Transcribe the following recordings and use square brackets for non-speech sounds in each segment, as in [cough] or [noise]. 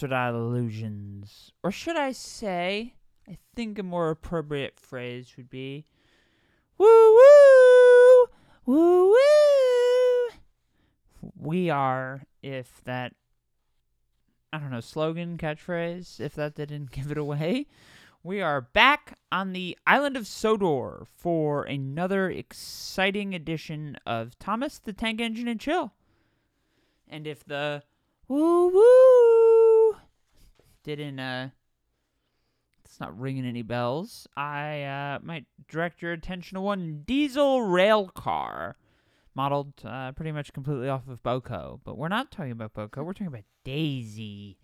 welcome to Illusions. Or should I say, I think a more appropriate phrase would be Woo woo! Woo woo! We are, if that, I don't know, slogan, catchphrase, if that didn't [laughs] give it away. We are back on the island of Sodor for another exciting edition of Thomas the Tank Engine and Chill. And if the woo woo didn't uh it's not ringing any bells, I uh might direct your attention to one diesel rail car modeled uh, pretty much completely off of BoCo. But we're not talking about BoCo, we're talking about Daisy.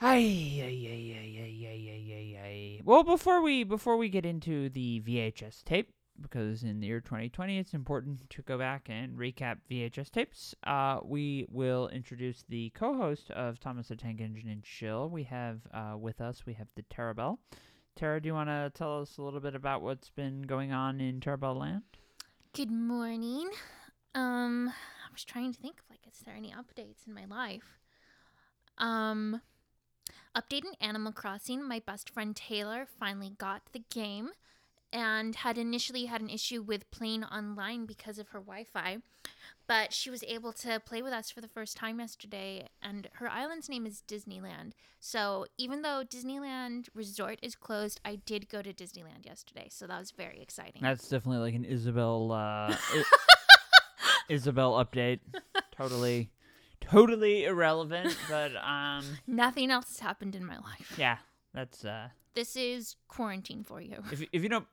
Ay, ay, ay, ay, ay, ay, ay, ay. Well, before we before we get into the VHS tape, because in the year 2020 it's important to go back and recap VHS tapes. Uh, we will introduce the co-host of Thomas the Tank Engine and Chill. We have uh, with us we have the Terabell. Tara, do you want to tell us a little bit about what's been going on in Terabell Land? Good morning. Um, I was trying to think of like, is there any updates in my life? Um, update in Animal Crossing. My best friend Taylor finally got the game, and had initially had an issue with playing online because of her Wi-Fi, but she was able to play with us for the first time yesterday. And her island's name is Disneyland. So even though Disneyland Resort is closed, I did go to Disneyland yesterday, so that was very exciting. That's definitely like an Isabel uh, [laughs] Isabel update. [laughs] Totally, totally irrelevant, but um, Nothing else has happened in my life. yeah, that's uh. This is quarantine for you. if if you don't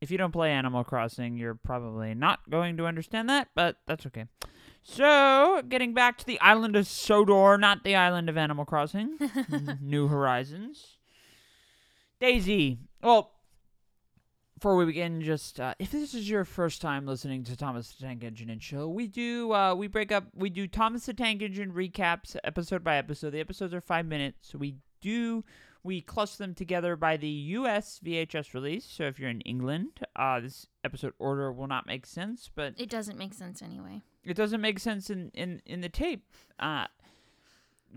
if you don't play Animal Crossing, you're probably not going to understand that, but that's okay. So, getting back to the island of Sodor, not the island of Animal Crossing, [laughs] New Horizons. Daisy. Well, before we begin, just uh, if this is your first time listening to Thomas the Tank Engine and Show, we do uh, we break up we do Thomas the Tank Engine recaps episode by episode. The episodes are five minutes, so we do we cluster them together by the U.S. VHS release. So if you're in England, uh, this episode order will not make sense, but It doesn't make sense anyway. it doesn't make sense in in in the tape. Uh,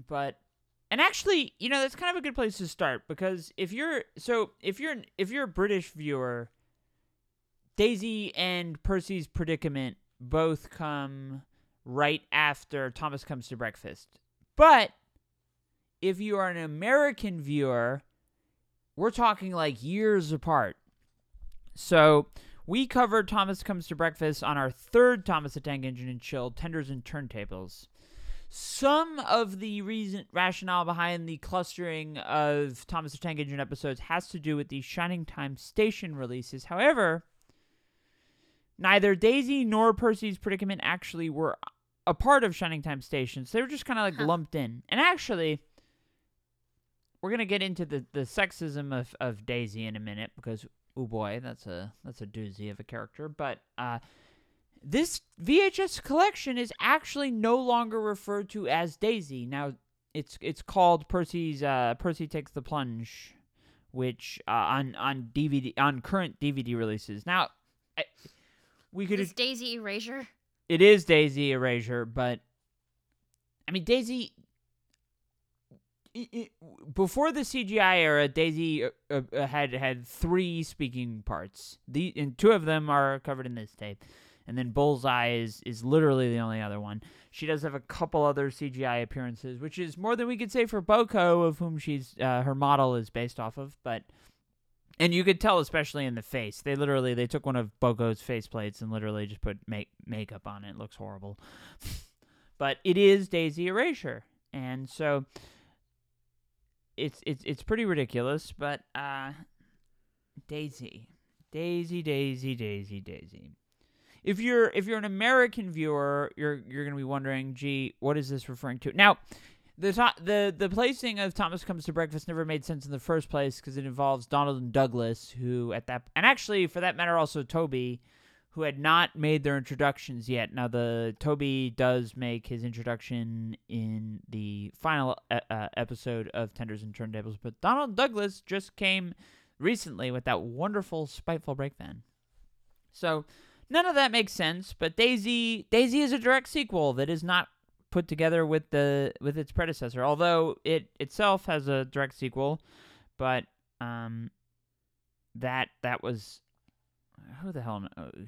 but and actually, you know, that's kind of a good place to start because if you're so if you're if you're a British viewer, Daisy and Percy's predicament both come right after Thomas comes to breakfast. But if you are an American viewer, we're talking like years apart. So we covered Thomas Comes to Breakfast on our third Thomas the Tank Engine and Chill Tenders and Turntables. Some of the reason rationale behind the clustering of Thomas the Tank Engine episodes has to do with the Shining Time Station releases. However, neither Daisy nor Percy's predicament actually were a part of Shining Time Station, so they were just kind of like Huh. lumped in. And actually, we're gonna get into the, the sexism of, of Daisy in a minute because oh boy, that's a that's a doozy of a character. But uh, this VHS collection is actually no longer referred to as Daisy. Now it's it's called Percy's uh, Percy Takes the Plunge, which uh, on on DVD on current DVD releases. Now, I, we could Is Daisy Erasure? it is Daisy Erasure, but I mean Daisy. Before the CGI era, Daisy uh, uh, had had three speaking parts. The and two of them are covered in this tape, and then Bullseye is is literally the only other one. She does have a couple other CGI appearances, which is more than we could say for BoCo, of whom she's uh, her model is based off of. But and you could tell, especially in the face, they literally they took one of BoCo's face plates and literally just put make makeup on it. It looks horrible, [laughs] but it is Daisy Erasure, and so it's it's it's pretty ridiculous. But uh, Daisy, Daisy, Daisy, Daisy, Daisy. If you're if you're an American viewer, you're you're gonna be wondering, gee, what is this referring to? Now, the to- the the placing of Thomas Comes to Breakfast never made sense in the first place because it involves Donald and Douglas, who at that and actually for that matter also Toby, who had not made their introductions yet. Now the Toby does make his introduction in the final uh, uh, episode of Tenders and Turntables, but Donald Douglas just came recently with that wonderful spiteful break breakdown. So none of that makes sense. But Daisy Daisy is a direct sequel that is not put together with the with its predecessor. Although it itself has a direct sequel, but um, that that was who the hell. kn- Uh,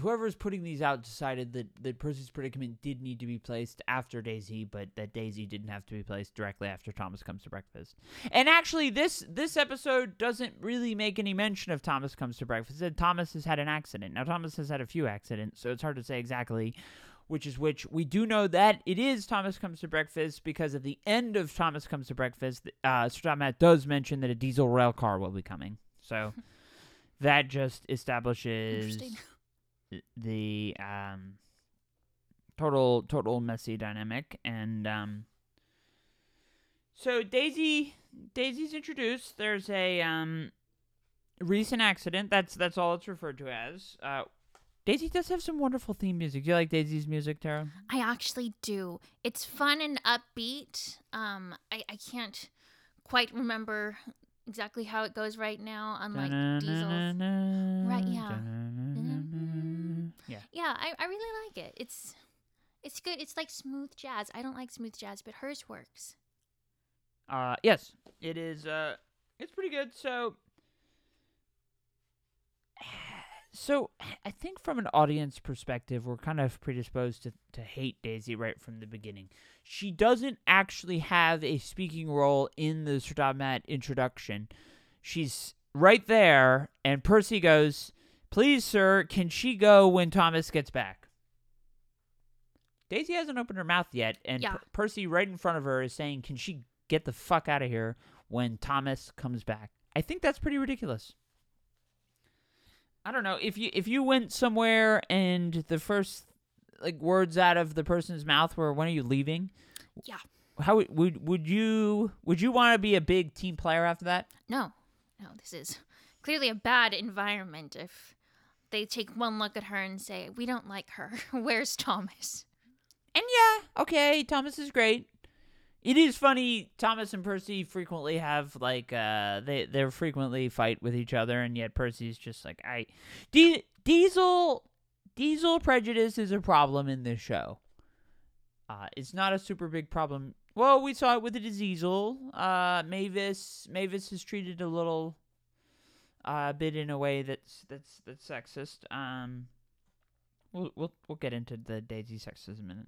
whoever's putting these out decided that that Percy's predicament did need to be placed after Daisy, but that Daisy didn't have to be placed directly after Thomas comes to breakfast. And actually, this this episode doesn't really make any mention of Thomas comes to breakfast. It Thomas has had an accident. Now Thomas has had a few accidents, so it's hard to say exactly which is which. We do know that it is Thomas comes to breakfast because at the end of Thomas comes to breakfast, uh, Sir Topham Hatt does mention that a diesel rail car will be coming. So [laughs] that just establishes the um total total messy dynamic and um so Daisy Daisy's introduced. There's a um recent accident. That's that's all it's referred to as. Uh Daisy does have some wonderful theme music. Do you like Daisy's music, Tara? I actually do. It's fun and upbeat. Um, I, I can't quite remember exactly how it goes right now, unlike Diesel's. Right, yeah. Yeah. Yeah, I, I really like it. It's it's good. It's like smooth jazz. I don't like smooth jazz, but hers works. Uh yes, it is uh it's pretty good. So so I think from an audience perspective, we're kind of predisposed to, to hate Daisy right from the beginning. She doesn't actually have a speaking role in the Stradamat introduction. She's right there, and Percy goes, Please, sir, can she go when Thomas gets back? Daisy hasn't opened her mouth yet, and Yeah. Per- Percy, right in front of her, is saying, Can she get the fuck out of here when Thomas comes back? I think that's pretty ridiculous. I don't know if you if you went somewhere and the first like words out of the person's mouth were when are you leaving? Yeah. How would would, you would you want to be a big team player after that? No, no, this is clearly a bad environment. If they take one look at her and say, "We don't like her," [laughs] where's Thomas? And yeah, okay, Thomas is great. It is funny. Thomas and Percy frequently have like uh they they frequently fight with each other, and yet Percy's just like I, Diesel Diesel prejudice is a problem in this show. Uh, it's not a super big problem. Well, we saw it with the Diesel. Uh, Mavis Mavis is treated a little uh, bit in a way that's that's that's sexist. Um, we'll we'll we'll get into the Daisy sexism in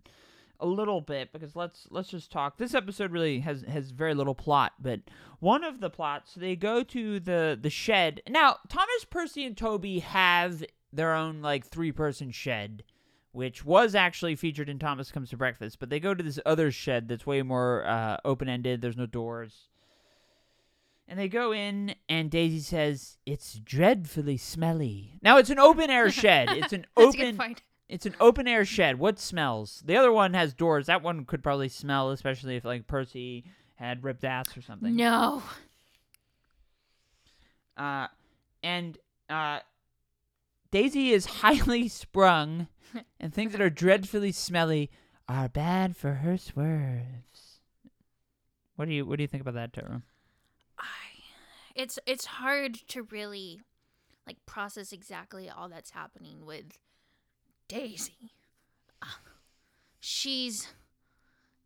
a little bit because let's let's just talk. This episode really has has very little plot, but one of the plots they go to the the shed. Now Thomas, Percy, and Toby have their own like three person shed, which was actually featured in Thomas Comes to Breakfast. But they go to this other shed that's way more uh, open ended. There's no doors. And they go in, and Daisy says, It's dreadfully smelly. Now, it's an open air [laughs] shed. It's an open. It's an open air shed. What smells? The other one has doors. That one could probably smell, especially if like Percy had ripped ass or something. No. Uh, and uh, Daisy is highly [laughs] sprung, and things that are dreadfully smelly are bad for her swerves. What do you What do you think about that, Tara? I, it's it's hard to really like process exactly all that's happening with Daisy. Ah, She's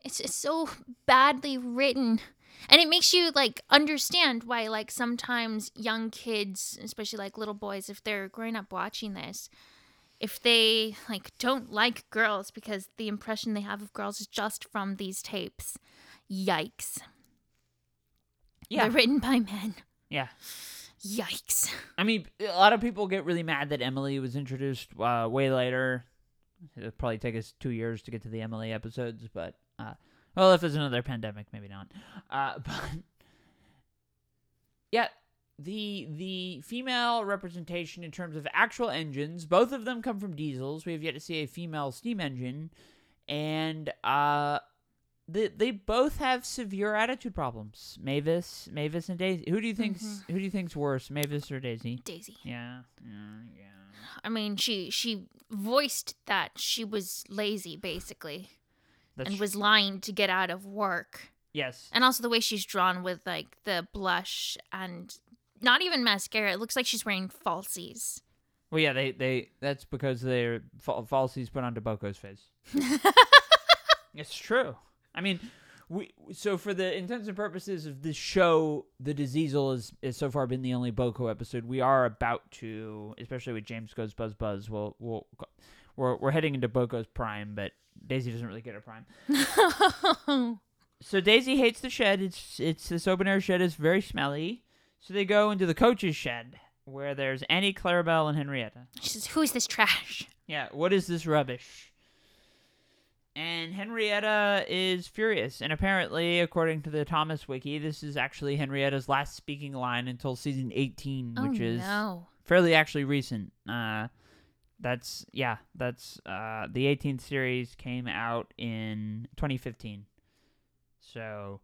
it's, it's so badly written and it makes you like understand why like sometimes young kids especially like little boys if they're growing up watching this if they like don't like girls because the impression they have of girls is just from these tapes yikes Yeah. they're written by men yeah. Yikes. I mean, a lot of people get really mad that Emily was introduced uh, way later. It'll probably take us two years to get to the Emily episodes, but uh, well, if there's another pandemic, maybe not. Uh, [laughs] but yeah, the the female representation in terms of actual engines, both of them come from diesels. We have yet to see a female steam engine, and uh, they they both have severe attitude problems. Mavis, Mavis, and Daisy. Who do you think's mm-hmm. who do you think's worse, Mavis or Daisy? Daisy. Yeah, yeah, yeah. I mean, she she voiced that she was lazy basically That's and was lying to get out of work. yes. And also the way she's drawn with like the blush and not even mascara. It looks like she's wearing falsies. Well, yeah, they they that's because they're fa- falsies put onto BoCo's face. [laughs] It's true. I mean, we so for the intents and purposes of this show, the Diseasel is is so far been the only BoCo episode. We are about to, especially with James Goes Buzz Buzz. We'll we'll we're we're heading into BoCo's prime, but Daisy doesn't really get a prime. [laughs] So Daisy hates the shed. It's it's this open air shed. It's very smelly. So they go into the coach's shed where there's Annie, Clarabelle, and Henrietta. She says, "Who is this trash?" Yeah, what is this rubbish? And Henrietta is furious. And apparently, according to the Thomas Wiki, this is actually Henrietta's last speaking line until season 18, oh which is no! fairly actually recent. Uh, that's, yeah, that's, uh, the 18th series came out in 2015. So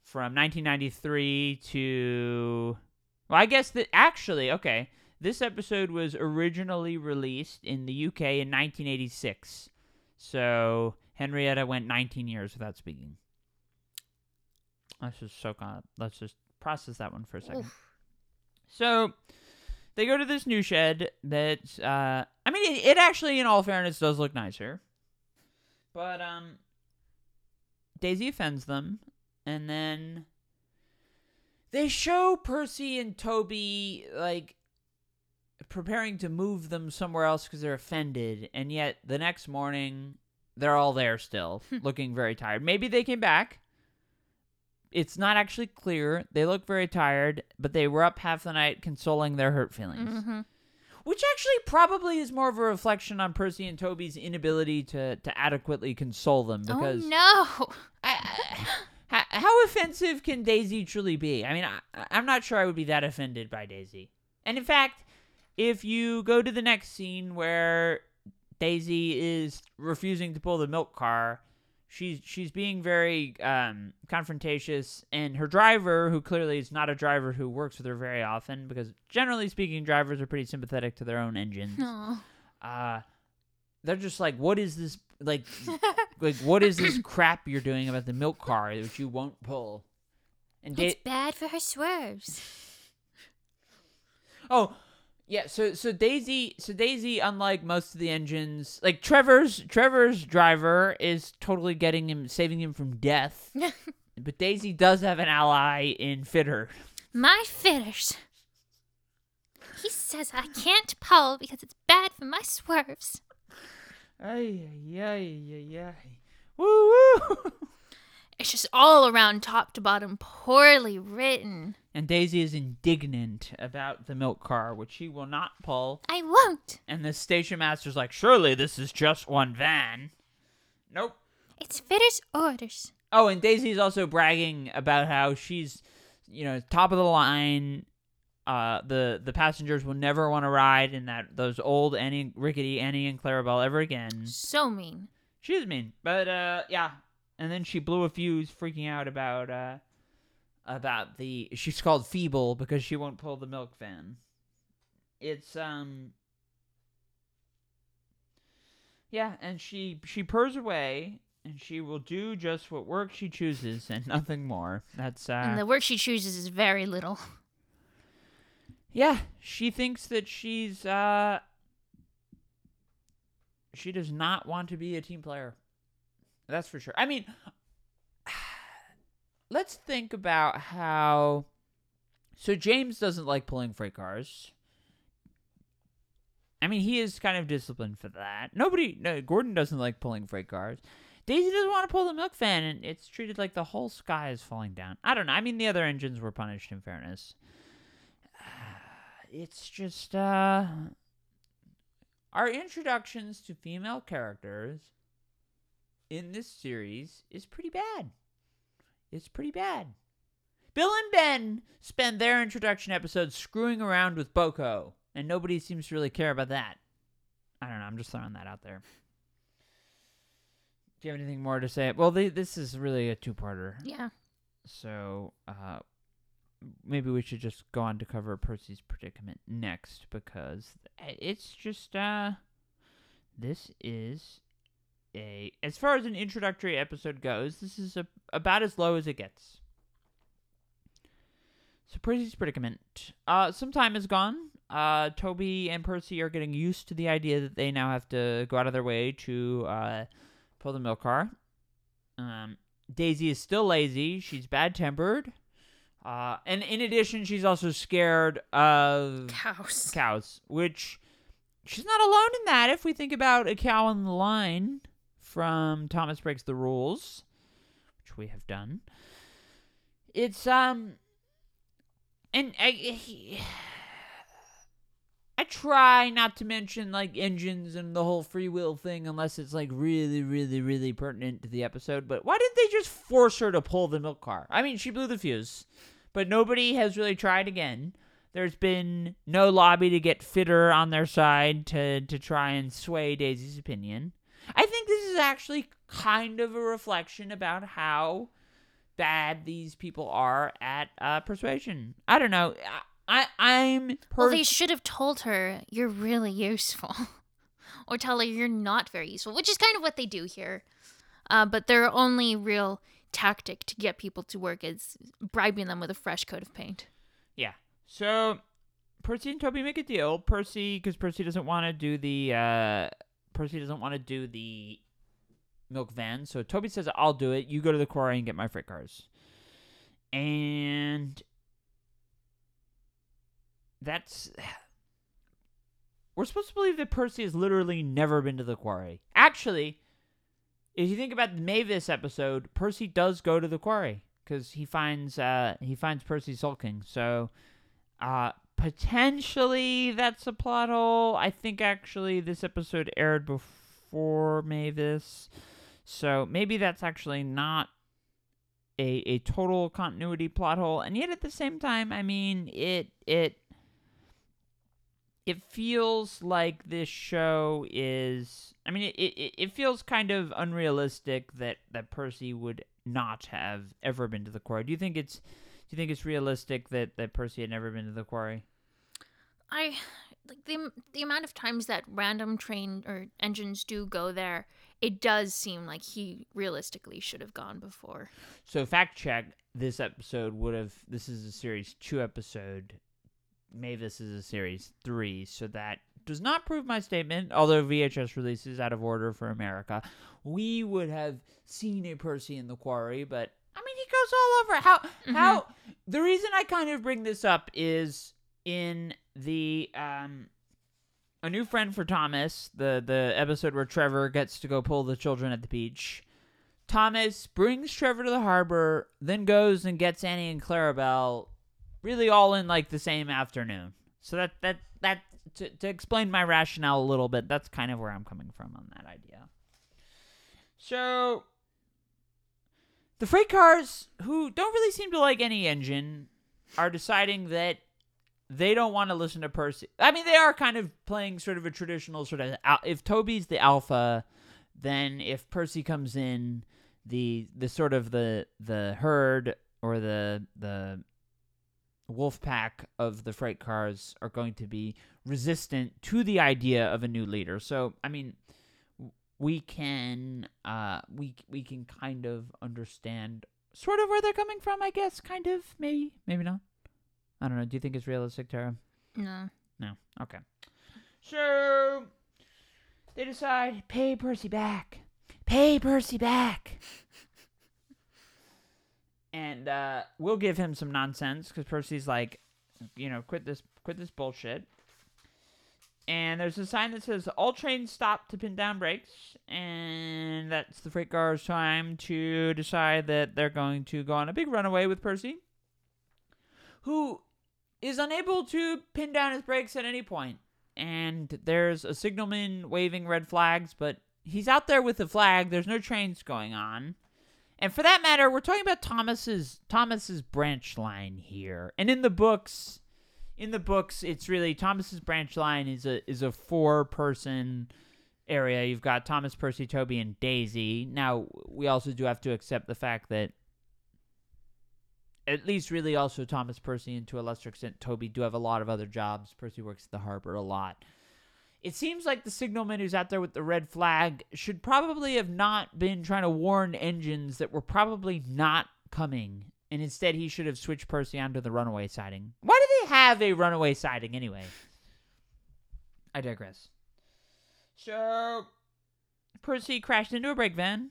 from 1993 to, well, I guess that actually, okay, this episode was originally released in the UK in 1986. So Henrietta went 19 years without speaking. Let's just soak on. Let's just process that one for a second. Oof. So they go to this new shed that uh I mean it, it actually in all fairness does look nicer. But um Daisy offends them and then they show Percy and Toby like preparing to move them somewhere else because they're offended and yet the next morning they're all there still looking very tired. Maybe they came back it's not actually clear. They look very tired, but they were up half the night consoling their hurt feelings. hmm Which actually probably is more of a reflection on Percy and Toby's inability to, to adequately console them because oh no! [laughs] I, I- how, how offensive can Daisy truly be? I mean, I, I'm not sure I would be that offended by Daisy. And in fact, if you go to the next scene where Daisy is refusing to pull the milk car, she's she's being very um, confrontatious, and her driver, who clearly is not a driver who works with her very often, because generally speaking, drivers are pretty sympathetic to their own engines. Uh they're just like what is this like [laughs] like what is this crap you're doing about the milk car which you won't pull? And it's da- bad for her swerves. [laughs] oh yeah so so daisy so daisy unlike most of the engines like trevor's trevor's driver is totally getting him saving him from death. [laughs] But daisy does have an ally in fitter. My fitters. He says I can't pull because it's bad for my swerves. ay ay ay ay ay. Woo woo [laughs] It's just all around, top to bottom, poorly written. and daisy is indignant about the milk car which she will not pull I won't. And the station master's like, surely this is just one van. Nope. It's fitters' orders. Oh, and Daisy's also bragging about how she's, you know, top of the line. Uh, the the passengers will never want to ride in that those old Annie, rickety Annie and Clarabelle ever again. So mean. She is mean, but uh, yeah. And then she blew a fuse, freaking out about uh, about the she's called feeble because she won't pull the milk van. It's um. Yeah, and she she purrs away, and she will do just what work she chooses and nothing more. That's uh. and the work she chooses is very little. [laughs] Yeah, she thinks that she's uh she does not want to be a team player. That's for sure. I mean, [sighs] let's think about how so James doesn't like pulling freight cars. I mean, he is kind of disciplined for that. Nobody no, Gordon doesn't like pulling freight cars. Daisy doesn't want to pull the milk fan and it's treated like the whole sky is falling down. I don't know. I mean, the other engines were punished in fairness [sighs] it's just uh our introductions to female characters in this series is pretty bad. It's pretty bad. Bill and Ben spend their introduction episode screwing around with BoCo, and nobody seems to really care about that. I don't know. I'm just throwing that out there. Do you have anything more to say? Well, they, this is really a two-parter. Yeah. So, uh, maybe we should just go on to cover Percy's predicament next because it's just, uh, this is a, as far as an introductory episode goes, this is a, about as low as it gets. So, Percy's predicament. Uh, some time has gone. Uh, Toby and Percy are getting used to the idea that they now have to go out of their way to, uh, pull the milk car. Um, Daisy is still lazy. She's bad tempered. Uh, and in addition, she's also scared of Cows. cows, which she's not alone in that. If we think about a cow on the line from Thomas Breaks the Rules, which we have done, it's um, and I, I try not to mention like engines and the whole free will thing unless it's like really, really, really pertinent to the episode. But why didn't they just force her to pull the milk car? I mean, she blew the fuse, but nobody has really tried again. There's been no lobby to get fitter on their side to to try and sway Daisy's opinion. I think this is actually kind of a reflection about how bad these people are at uh, persuasion. I don't know. I, I I'm Well, they should have told her you're really useful, [laughs] or tell her you're not very useful, which is kind of what they do here. Uh, but their only real tactic to get people to work is bribing them with a fresh coat of paint. Yeah. So Percy and Toby make a deal. Percy, because Percy doesn't want to do the uh, Percy doesn't want to do the milk van. So Toby says, "I'll do it. You go to the quarry and get my freight cars." And that's [sighs] we're supposed to believe that Percy has literally never been to the quarry. Actually, if you think about the Mavis episode, Percy does go to the quarry because he finds uh, he finds Percy sulking. So uh, potentially that's a plot hole. I think actually this episode aired before Mavis, so maybe that's actually not a a total continuity plot hole. And yet at the same time, I mean it it it feels like this show is i mean it, it, it feels kind of unrealistic that that percy would not have ever been to the quarry do you think it's do you think it's realistic that that percy had never been to the quarry I like the the amount of times that random train or engines do go there. It does seem like he realistically should have gone before. so fact check this episode would have this is a series two episode mavis is a series three. So that does not prove my statement although vhs releases out of order for america. We would have seen a percy in the quarry but i mean he goes all over. How how the reason i kind of bring this up is in the um a new friend for thomas the the episode where trevor gets to go pull the children at the beach. Thomas brings trevor to the harbor then goes and gets annie and clarabelle really all in like the same afternoon. So that that that to, to explain my rationale a little bit that's kind of where i'm coming from on that idea. So the freight cars who don't really seem to like any engine are deciding that they don't want to listen to Percy. I mean, they are kind of playing sort of a traditional sort of if Toby's the alpha, then if Percy comes in, the the sort of the the herd or the the wolf pack of the freight cars are going to be resistant to the idea of a new leader. So, I mean, we can uh we we can kind of understand sort of where they're coming from, I guess, kind of, maybe, maybe not. I don't know. Do you think it's realistic, Tara? No. No. Okay. So they decide pay Percy back. Pay Percy back. and uh, we'll give him some nonsense because Percy's like, you know, quit this, quit this bullshit. And there's a sign that says all trains stop to pin down brakes, and that's the freight car's time to decide that they're going to go on a big runaway with Percy, who is unable to pin down his brakes at any point. And there's a signalman waving red flags, but he's out there with the flag. There's no trains going on. And for that matter, we're talking about Thomas's Thomas's branch line here. And in the books, in the books, it's really Thomas's branch line is a is a four person area. You've got Thomas, Percy, Toby, and Daisy. Now we also do have to accept the fact that at least really also Thomas Percy and to a lesser extent Toby do have a lot of other jobs. Percy works at the harbor a lot. It seems like the signalman who's out there with the red flag should probably have not been trying to warn engines that were probably not coming. And instead he should have switched Percy onto the runaway siding. Why do they have a runaway siding anyway? I digress. So Percy crashed into a brake van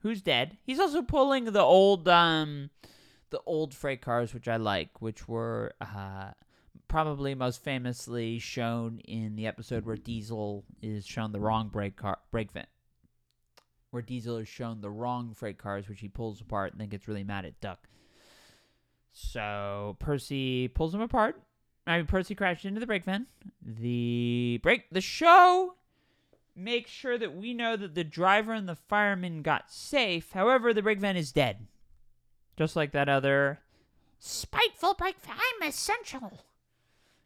who's dead. He's also pulling the old um the old freight cars which I like, which were uh probably most famously shown in the episode where Diesel is shown the wrong brake car brake vent. Where Diesel is shown the wrong freight cars which he pulls apart and then gets really mad at Duck. So Percy pulls them apart. I mean Percy crashed into the brake van. The brake the show makes sure that we know that the driver and the fireman got safe. However, the brake van is dead. Just like that other spiteful brake van. I'm essential.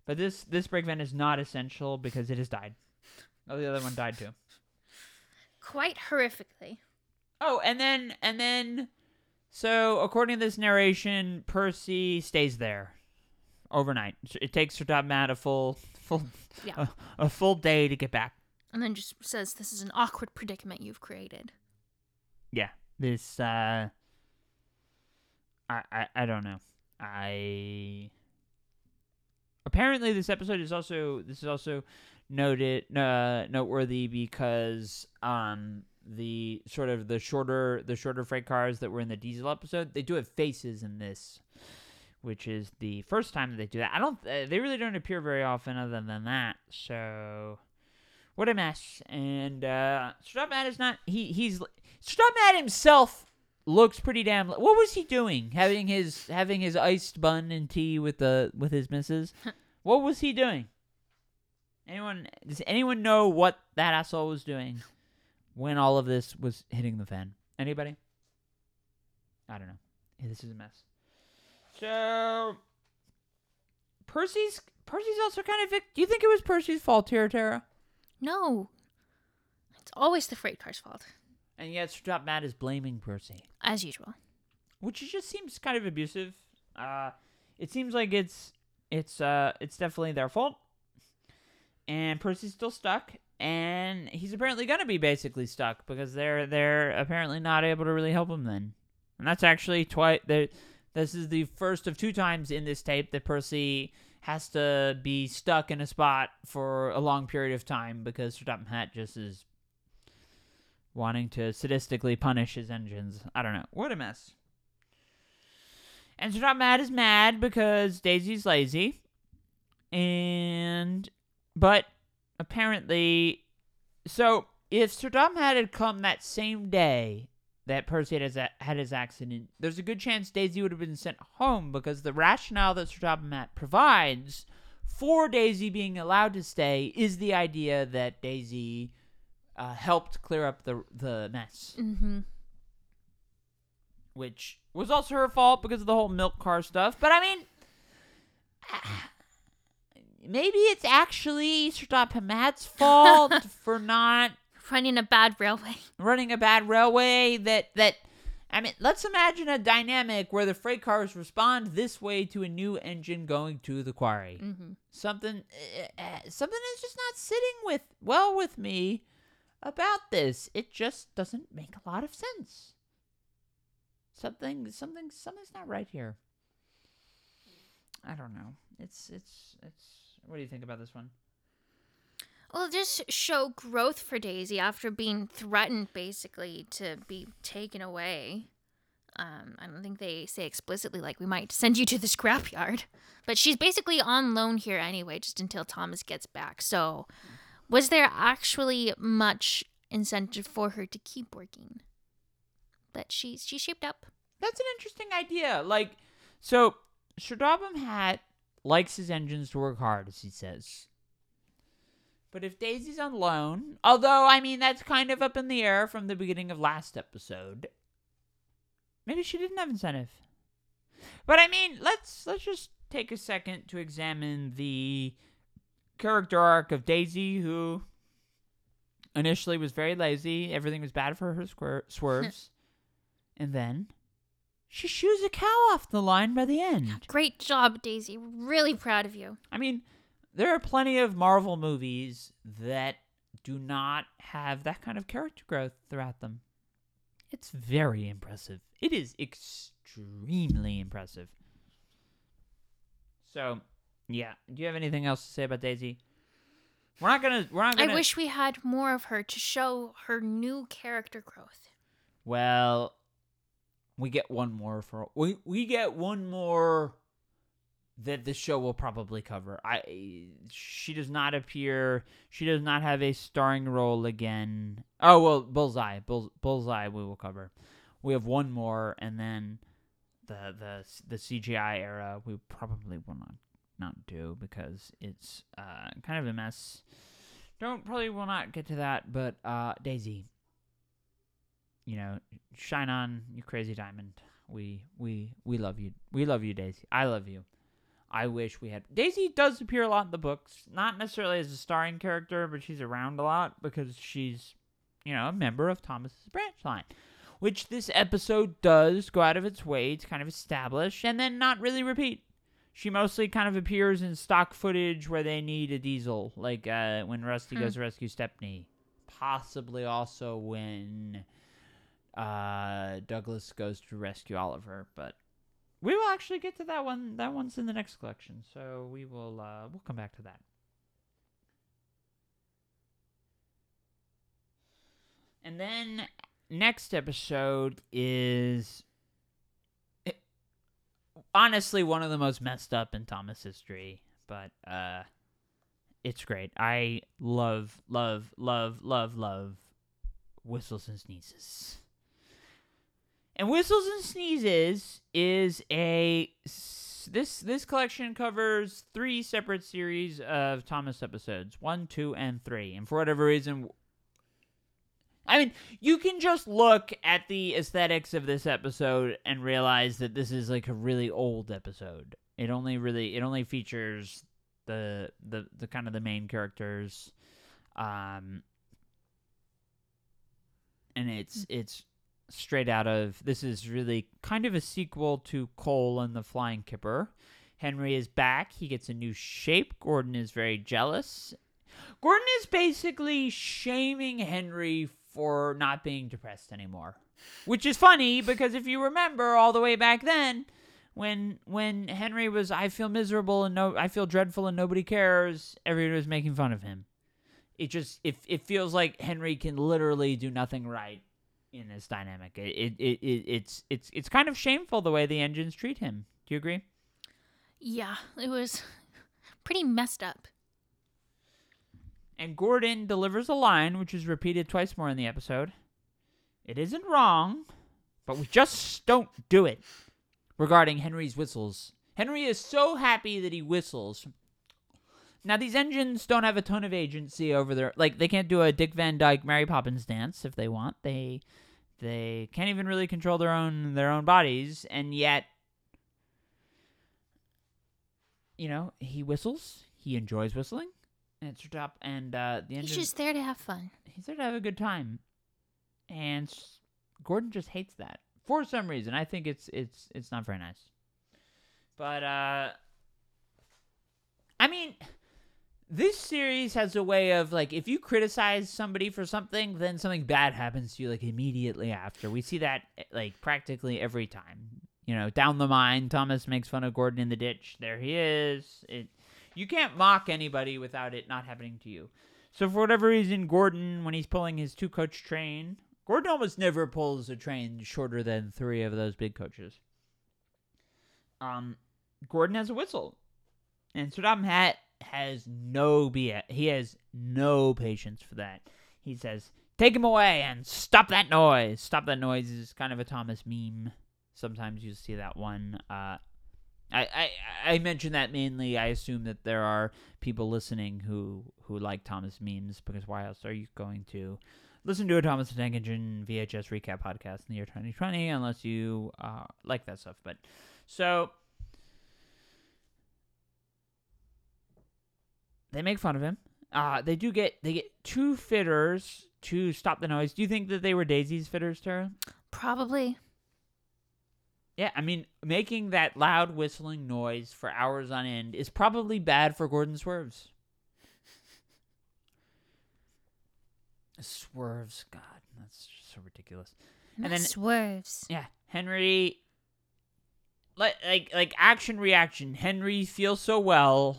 But this this brake van is not essential because it has died. Oh, the other one died too. Quite horrifically. Oh, and then and then so according to this narration, Percy stays there overnight. It takes Sir Topham Hatt a full full Yeah. a, a full day to get back. And then just says, This is an awkward predicament you've created. Yeah. This uh I I, I don't know. I apparently this episode is also this is also noted uh noteworthy because um the sort of the shorter the shorter freight cars that were in the diesel episode they do have faces in this which is the first time that they do that. I don't uh, they really don't appear very often other than that. So what a mess. And uh Strutman is not he he's Strutman himself looks pretty damn what was he doing? Having his having his iced bun and tea with the with his missus? [laughs] What was he doing? Anyone does anyone know what that asshole was doing when all of this was hitting the fan? Anybody? I don't know. Yeah, this is a mess. So percy's percy's also kind of vic- do you think it was percy's fault here tara? No. It's always the freight car's fault, and yet Sir Topham Hatt is blaming percy as usual. which just seems kind of abusive. Uh, it seems like it's it's uh it's definitely their fault. And Percy's still stuck, and he's apparently gonna be basically stuck because they're they're apparently not able to really help him then. And that's actually twice. This is the first of two times in this tape that Percy has to be stuck in a spot for a long period of time because Sir Topham Hatt just is wanting to sadistically punish his engines. I don't know. What a mess. And Sir Topham Hatt is mad because Daisy's lazy. And but apparently so if Sir Hatt had come that same day that Percy had his, had his accident, there's a good chance Daisy would have been sent home because the rationale that Sir Topham Hatt provides for Daisy being allowed to stay is the idea that Daisy uh, helped clear up the the mess, Mm-hmm. which was also her fault because of the whole milk car stuff. But I mean, [sighs] maybe it's actually Sir Topham [laughs] fault for not Running a bad railway. running a bad railway that that I mean, let's imagine a dynamic where the freight cars respond this way to a new engine going to the quarry. Mm-hmm. Something uh, something is just not sitting with well with me about this. It just doesn't make a lot of sense. Something something something's not right here. I don't know. It's it's it's what do you think about this one? Well, just show growth for Daisy after being threatened, basically, to be taken away. Um, I don't think they say explicitly, like, we might send you to the scrapyard. But she's basically on loan here anyway, just until Thomas gets back. So, was there actually much incentive for her to keep working? But she's she shaped up. That's an interesting idea. Like, so Sir Hatt likes his engines to work hard, as he says. But if Daisy's on loan, although I mean that's kind of up in the air from the beginning of last episode, maybe she didn't have incentive. But I mean, let's let's just take a second to examine the character arc of Daisy, who initially was very lazy. Everything was bad for her squir- [laughs] swerves, and then she shoos a cow off the line by the end. Great job, Daisy. Really proud of you. I mean, there are plenty of Marvel movies that do not have that kind of character growth throughout them. It's very impressive. It is extremely impressive. So, yeah. Do you have anything else to say about Daisy? We're not gonna. We're not gonna. I wish we had more of her to show her new character growth. Well, we get one more for we we get one more that the show will probably cover. I she does not appear. She does not have a starring role again. Oh well, Bullseye. Bull, Bullseye we will cover. We have one more, and then the the the CGI era we probably will not not do because it's uh kind of a mess. Don't probably will not get to that, but uh Daisy. You know, shine on, you crazy diamond. We we we love you. We love you, Daisy. I love you. I wish we had. Daisy does appear a lot in the books, not necessarily as a starring character, but she's around a lot because she's, you know, a member of Thomas's branch line, which this episode does go out of its way to kind of establish and then not really repeat. She mostly kind of appears in stock footage where they need a diesel, like uh, when Rusty Hmm. goes to rescue Stepney. Possibly also when uh, Douglas goes to rescue Oliver, but we will actually get to that one. That one's in the next collection, so we will uh, we'll come back to that. And then next episode is honestly one of the most messed up in Thomas history, but uh it's great. I love love love love love whistles and sneezes. And Whistles and Sneezes is a this this collection covers three separate series of Thomas episodes, one, two, and three. And for whatever reason, I mean, you can just look at the aesthetics of this episode and realize that this is like a really old episode. It only really it only features the the the kind of the main characters, um, and it's it's straight out of this is really kind of a sequel to Coal and the Flying Kipper. Henry is back. He gets a new shape. Gordon is very jealous. Gordon is basically shaming Henry for not being depressed anymore. Which is funny because if you remember all the way back then when when Henry was I feel miserable and no I feel dreadful and nobody cares, everyone was making fun of him. It just it, it feels like Henry can literally do nothing right in this dynamic. It, it, it, it it's it's it's kind of shameful the way the engines treat him. Do you agree? Yeah, it was [laughs] pretty messed up. And Gordon delivers a line which is repeated twice more in the episode. It isn't wrong, but we just don't do it. Regarding Henry's whistles. Henry is so happy that he whistles. Now these engines don't have a ton of agency over their like they can't do a Dick Van Dyke Mary Poppins dance if they want. They they can't even really control their own their own bodies and yet you know, he whistles. He enjoys whistling. And it's top and uh the He's just there to have fun. he's there to have a good time, and Gordon just hates that for some reason. I think it's it's it's not very nice. But uh, I mean, this series has a way of like if you criticize somebody for something, then something bad happens to you like immediately after. We see that eh, like practically every time. You know, down the mine, Thomas makes fun of Gordon in the ditch. There he is. It you can't mock anybody without it not happening to you. So for whatever reason, Gordon, when he's pulling his two coach train, Gordon almost never pulls a train shorter than three of those big coaches. Um, Gordon has a whistle, and Topham Hatt has no BS. He has no patience for that. He says, "Take him away and stop that noise." Stop that noise is kind of a Thomas meme. Sometimes you see that one. Uh, I, I I mention that mainly. I assume that there are people listening who who like Thomas memes because why else are you going to listen to a Thomas the Tank Engine VHS recap podcast in the year 2020 unless you uh, like that stuff? But so they make fun of him. Uh, they do get they get two fitters to stop the noise. Do you think that they were Daisy's fitters, Tara? Probably. Yeah, I mean, making that loud whistling noise for hours on end is probably bad for Gordon Swerves. Swerves, God, that's just so ridiculous. And And then swerves. Yeah, Henry, like like like action reaction. Henry feels so well,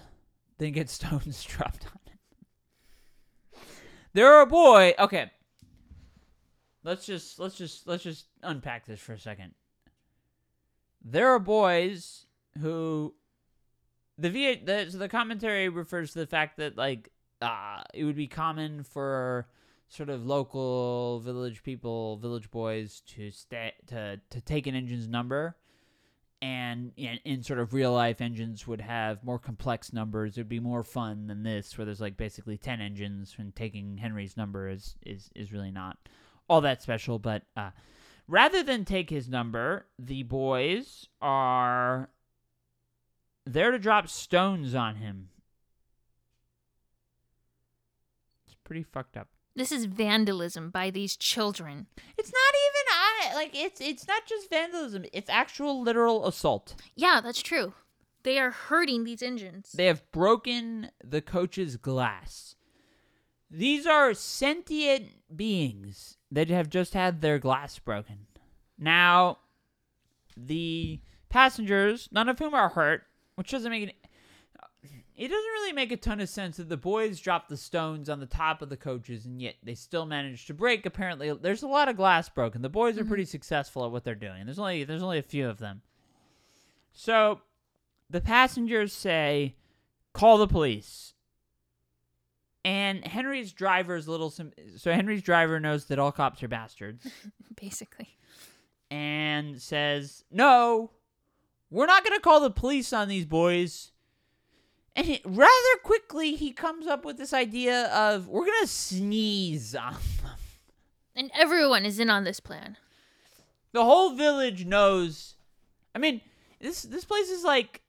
then gets [laughs] stones dropped on him. There are a boy. Okay. let's just let's just let's just unpack this for a second. There are boys who the V the so the commentary refers to the fact that like uh it would be common for sort of local village people, village boys to stay to to take an engine's number and in, in sort of real life engines would have more complex numbers. It would be more fun than this, where there's like basically ten engines, and taking Henry's number is is is really not all that special. But uh, rather than take his number, the boys are there to drop stones on him. It's pretty fucked up. This is vandalism by these children. It's not even on it. Like it's it's not just vandalism. It's actual literal assault. Yeah, that's true. They are hurting these engines. They have broken the coach's glass. These are sentient beings that have just had their glass broken. Now, the passengers, none of whom are hurt, which doesn't make any. It doesn't really make a ton of sense that the boys dropped the stones on the top of the coaches and yet they still managed to break. Apparently, there's a lot of glass broken. The boys are pretty mm-hmm. successful at what they're doing. There's only there's only a few of them. So, the passengers say, "Call the police." And Henry's driver's little sim- so Henry's driver knows that all cops are bastards [laughs] Basically. and says, "No, we're not going to call the police on these boys." And he, rather quickly, he comes up with this idea of we're going to sneeze on them. And everyone is in on this plan. The whole village knows. I mean, this this place is like.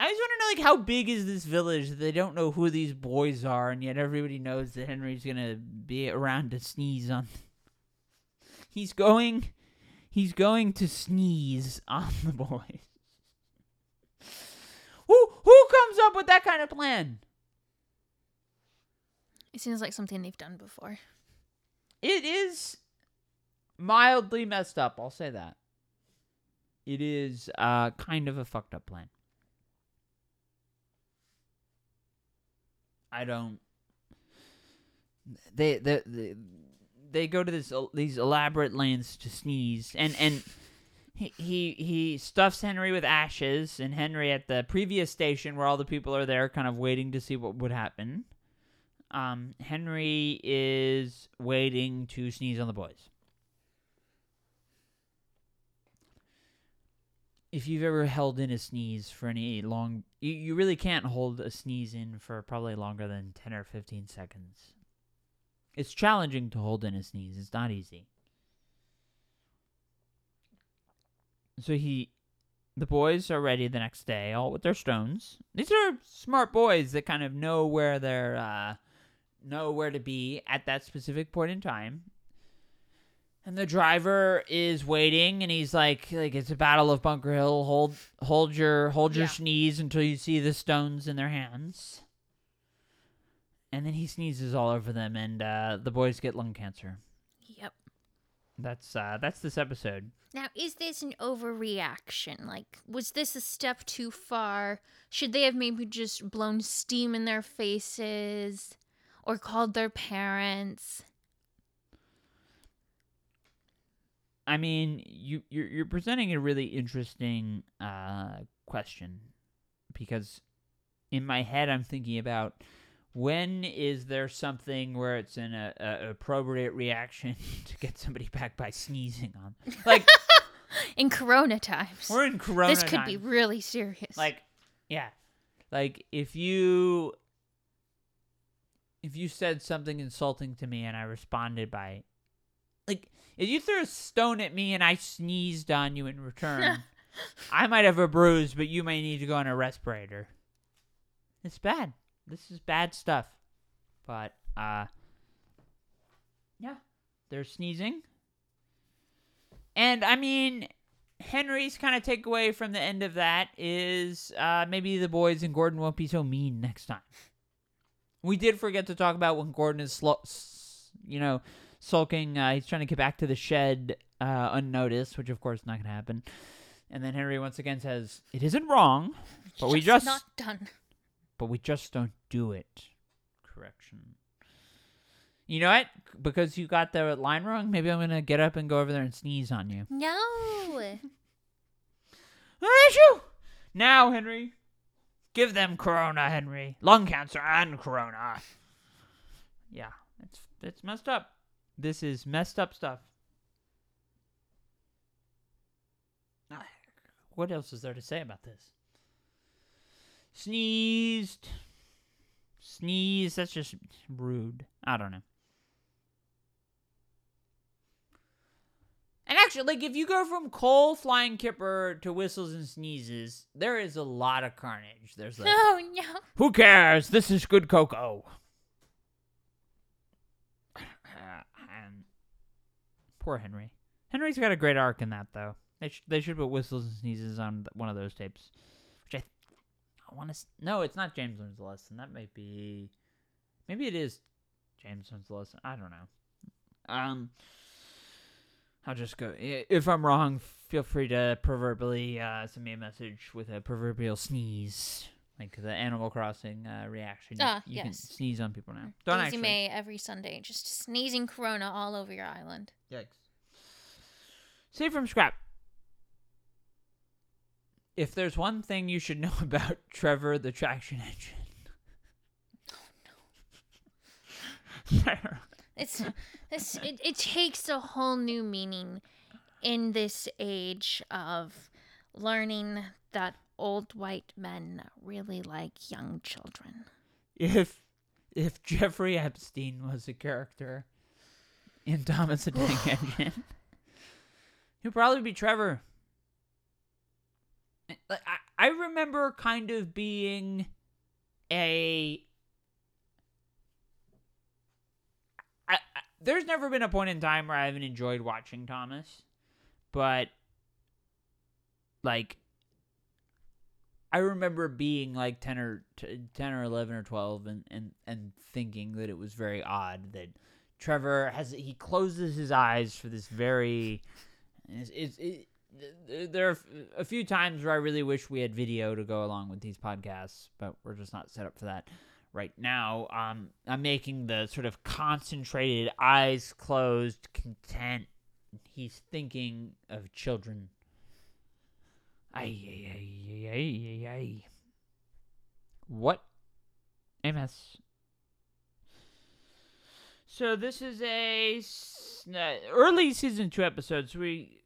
I just want to know, like, how big is this village they don't know who these boys are, and yet everybody knows that Henry's gonna be around to sneeze on. [laughs] He's going, he's going to sneeze on the boys. [laughs] Who who comes up with that kind of plan? It seems like something they've done before. It is mildly messed up. I'll say that. It is uh, kind of a fucked up plan. I don't. They they they, they go to this these elaborate lengths to sneeze, and and he he he stuffs Henry with ashes, and Henry at the previous station where all the people are there, kind of waiting to see what would happen. Um, Henry is waiting to sneeze on the boys. If you've ever held in a sneeze for any long, you, you really can't hold a sneeze in for probably longer than 10 or 15 seconds. It's challenging to hold in a sneeze, it's not easy. So he, the boys are ready the next day, all with their stones. These are smart boys that kind of know where they're, uh, know where to be at that specific point in time. And the driver is waiting, and he's like, "Like it's a battle of Bunker Hill. Hold, hold your, hold your Yeah. sneeze until you see the stones in their hands." And then he sneezes all over them, and uh, the boys get lung cancer. Yep. That's uh, that's this episode. Now, is this an overreaction? Like, was this a step too far? Should they have maybe just blown steam in their faces or called their parents? I mean, you you're, you're presenting a really interesting uh, question because in my head I'm thinking about when is there something where it's an uh, uh, appropriate reaction [laughs] to get somebody back by sneezing on like [laughs] In Corona times. we're in Corona this could be really serious. like yeah like if you if you said something insulting to me and I responded by if you threw a stone at me and I sneezed on you in return [laughs] I might have a bruise but you may need to go on a respirator. It's bad. This is bad stuff. But uh yeah they're sneezing. And I mean Henry's kind of takeaway from the end of that is uh, maybe the boys and Gordon won't be so mean next time. We did forget to talk about when Gordon is, slo- s- you know, sulking. Uh, he's trying to get back to the shed uh, unnoticed, which of course is not going to happen. And then Henry once again says, "It isn't wrong, but we just, not done. but we just don't do it." Correction. You know what? Because you got the line wrong, maybe I'm gonna get up and go over there and sneeze on you. No. [laughs] Achoo! Now, Henry, give them corona, Henry. Lung cancer and corona. Yeah, it's it's messed up. This is messed up stuff. Ah, What else is there to say about this? Sneezed. Sneeze. That's just rude. I don't know. And actually, like, if you go from Coal, Flying Kipper to Whistles and Sneezes, there is a lot of carnage. There's like, [laughs] Oh no. who cares? This is good cocoa. and poor Henry. Henry's got a great arc in that, though. They, sh- they should put Whistles and Sneezes on th- one of those tapes. Which I, I want to. S- no, it's not James Learns a Lesson. That might be. Maybe it is James Learns a Lesson. I don't know. Um. I'll just go. If I'm wrong, feel free to proverbially uh, send me a message with a proverbial sneeze, like the Animal Crossing uh, reaction. You- Ah, you can yes. sneeze on people now. Don't Daisy actually. May every Sunday, just sneezing corona all over your island. Yikes. Save from scrap. If there's one thing you should know [laughs] about Trevor the traction engine. [laughs] It's it's it, it takes a whole new meaning in this age of learning that old white men really like young children. if if Jeffrey Epstein was a character in Thomas the Tank [sighs] Engine, He'll probably be Trevor. Like I, I remember kind of being a. I, I, there's never been a point in time where I haven't enjoyed watching Thomas, but like I remember being like 10 or 10 or 11 or 12 and, and, and thinking that it was very odd that Trevor has he closes his eyes for this very it's, it's it, there are a few times where I really wish we had video to go along with these podcasts, but we're just not set up for that right now. Um, I'm making the sort of concentrated, eyes closed, content. He's thinking of children. Ay, ay, ay, ay, ay, ay. What? MS. So this is a uh, early season two episode. So we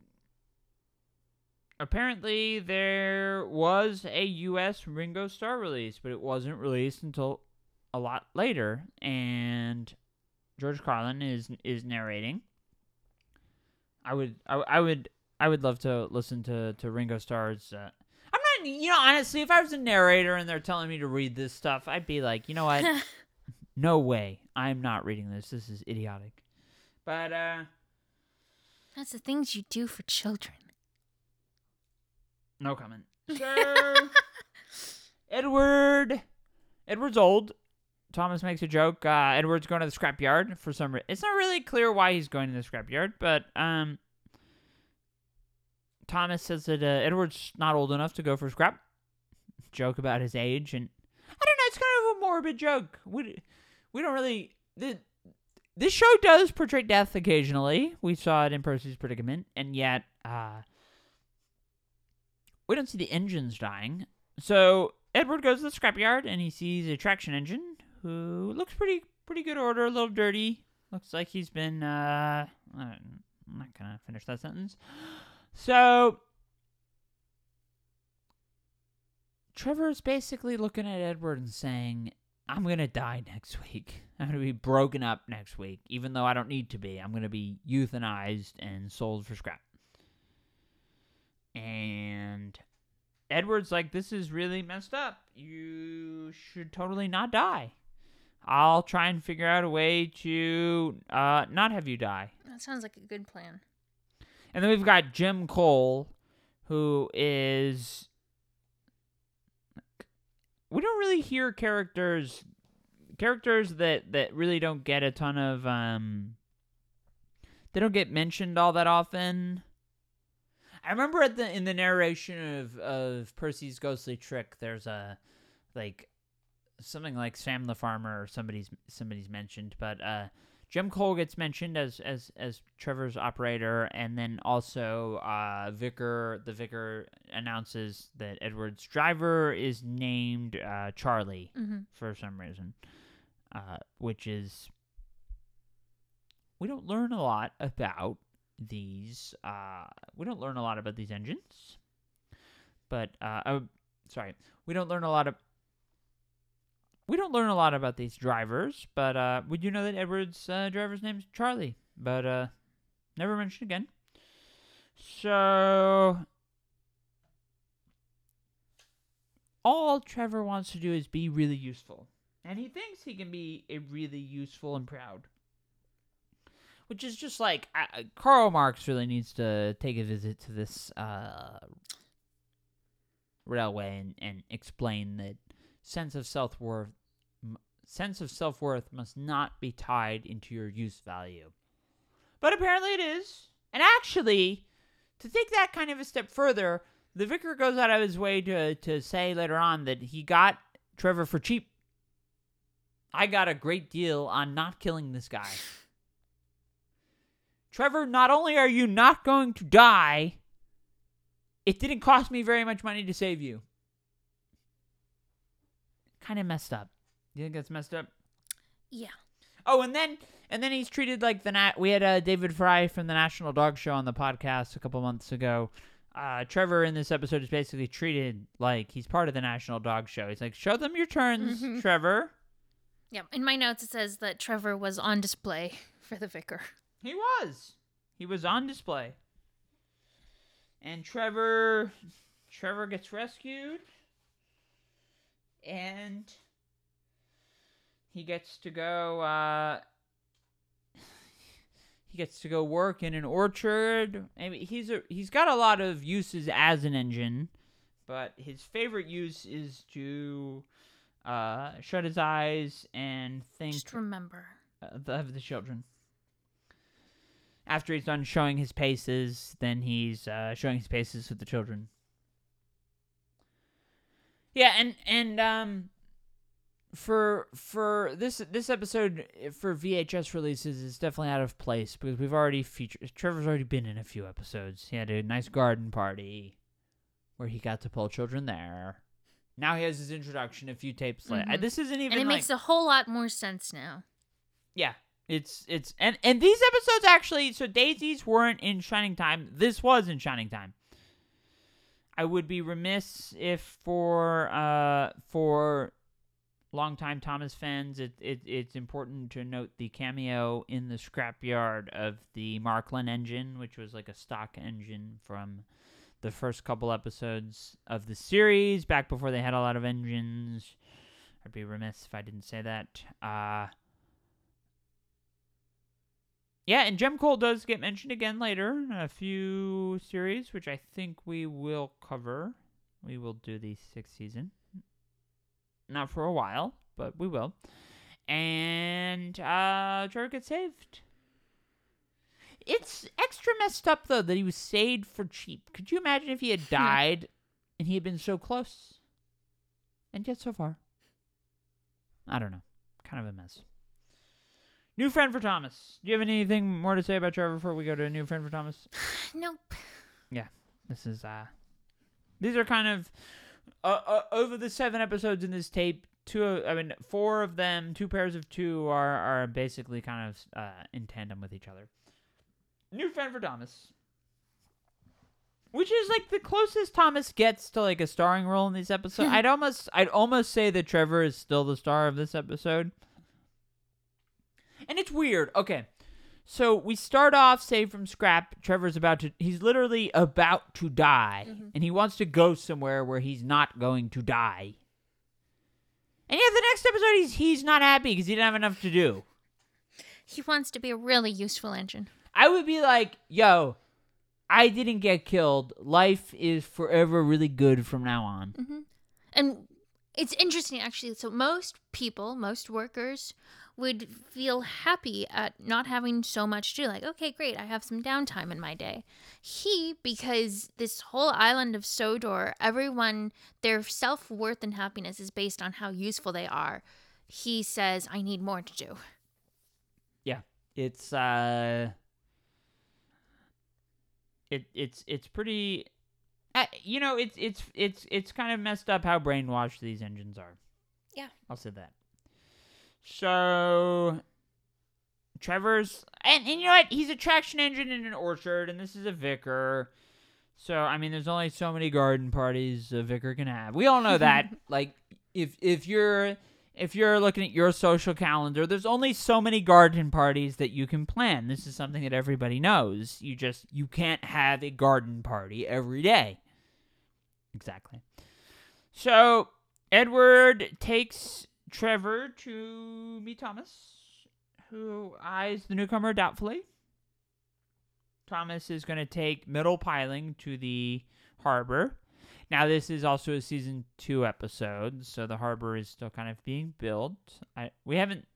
apparently there was a U.S. Ringo Starr release, but it wasn't released until a lot later. And George Carlin is is narrating. I would I, I would I would love to listen to to Ringo Starr's. Uh, I'm not, you know, honestly, if I was a narrator and they're telling me to read this stuff, I'd be like, you know what? [laughs] no way, I'm not reading this. This is idiotic. But uh, That's the things you do for children. no comment. [laughs] So Edward, Edward's old. Thomas makes a joke. Uh, Edward's going to the scrapyard for some. Re- it's not really clear why he's going to the scrapyard, but um, Thomas says that uh, Edward's not old enough to go for scrap. Joke about his age, and I don't know. It's kind of a morbid joke. We we don't really. The, this show does portray death occasionally. We saw it in Percy's predicament, and yet uh, we don't see the engines dying. So Edward goes to the scrapyard and he sees a traction engine who looks pretty pretty good order, a little dirty. Looks like he's been uh I'm not gonna finish that sentence. So Trevor's basically looking at Edward and saying, I'm gonna die next week. [laughs] I'm gonna be broken up next week, even though I don't need to be. I'm gonna be euthanized and sold for scrap. And Edward's like, This is really messed up. You should totally not die. I'll try and figure out a way to uh, not have you die. That sounds like a good plan. And then we've got Jim Cole, who is. We don't really hear characters, characters that that really don't get a ton of um. They don't get mentioned all that often. I remember at the in the narration of of Percy's ghostly trick, there's a like something like Sam the farmer or somebody's somebody's mentioned, but uh, Jim Cole gets mentioned as as as Trevor's operator, and then also uh, Vicar. The vicar announces that Edward's driver is named uh, Charlie hmm for some reason, uh, which is we don't learn a lot about these. Uh, we don't learn a lot about these engines, but uh, oh, sorry, we don't learn a lot of. We don't learn a lot about these drivers, but uh, we do know that Edward's uh, driver's is Charlie, but uh, never mentioned again. So all Trevor wants to do is be really useful. And he thinks he can be a really useful and proud. Which is just like uh, Karl Marx really needs to take a visit to this uh, railway and, and explain that sense of self worth sense of self worth must not be tied into your use value. But apparently it is. And actually, to take that kind of a step further, the vicar goes out of his way to to say later on that he got Trevor for cheap. I got a great deal on not killing this guy. [sighs] Trevor, not only are you not going to die, it didn't cost me very much money to save you. Kind of messed up. You think that's messed up? Yeah. Oh, and then and then he's treated like the nat. We had uh, David Frei from the National Dog Show on the podcast a couple months ago. Uh, Trevor in this episode is basically treated like he's part of the National Dog Show. He's like, "Show them your turns, Mhm. Trevor." Yeah. In my notes, it says that Trevor was on display [laughs] for the vicar. He was. He was on display. And Trevor Trevor gets rescued and he gets to go uh [sighs] he gets to go work in an orchard. I mean, he's a he's got a lot of uses as an engine, but his favorite use is to uh shut his eyes and think Just remember. the- of the children. After he's done showing his paces, then he's uh, showing his paces with the children. Yeah, and and um, for for this this episode uh, for VHS releases is definitely out of place because we've already featured. Trevor's already been in a few episodes. He had a nice garden party where he got to pull children there. Now he has his introduction a few tapes later. Mhm. This isn't even And it like, makes a whole lot more sense now. yeah, it's it's and and these episodes actually so daisies weren't in Shining Time. This was in Shining Time. I would be remiss if for uh for longtime Thomas fans, it, it it's important to note the cameo in the scrapyard of the Marklin engine, which was like a stock engine from the first couple episodes of the series, back before they had a lot of engines. I'd be remiss if I didn't say that. Uh yeah, and Jem Cole does get mentioned again later in a few series, which I think we will cover. We will do the sixth season. Not for a while, but we will. And uh Trevor gets saved. It's extra messed up though that he was saved for cheap. Could you imagine if he had died and he had been so close? And yet so far. I don't know. Kind of a mess. New friend for Thomas. Do you have anything more to say about Trevor before we go to a new friend for Thomas? [sighs] Nope. Yeah. This is uh these are kind of uh, uh, over the seven episodes in this tape. Two, of, I mean, four of them, two pairs of two, are are basically kind of uh, in tandem with each other. New fan for Thomas, which is like the closest Thomas gets to like a starring role in these episodes. [laughs] I'd almost, I'd almost say that Trevor is still the star of this episode. And it's weird. Okay. So we start off saved from scrap. Trevor's about to he's literally about to die Mhm. and he wants to go somewhere where he's not going to die. And yeah, the next episode he's he's not happy because he didn't have enough to do. He wants to be a really useful engine. I would be like, "Yo, I didn't get killed. Life is forever really good from now on." hmm And it's interesting, actually. So, most people, most workers, would feel happy at not having so much to do. Like, okay, great, I have some downtime in my day. He, because this whole island of Sodor, everyone, their self worth and happiness is based on how useful they are. He says, I need more to do. Yeah. It's uh, it it's it's pretty. Uh, you know, it's it's it's it's kind of messed up how brainwashed these engines are. Yeah. I'll say that. So Trevor's and, and you know what? He's a traction engine in an orchard, and this is a vicar. So I mean, there's only so many garden parties a vicar can have. We all know [laughs] that. like, if if you're if you're looking at your social calendar, there's only so many garden parties that you can plan. This is something that everybody knows. You just you can't have a garden party every day. Exactly. So Edward takes Trevor to me Thomas, who eyes the newcomer doubtfully. Thomas is going to take middle piling to the harbor. Now, this is also a season two episode, so the harbor is still kind of being built. I we haven't.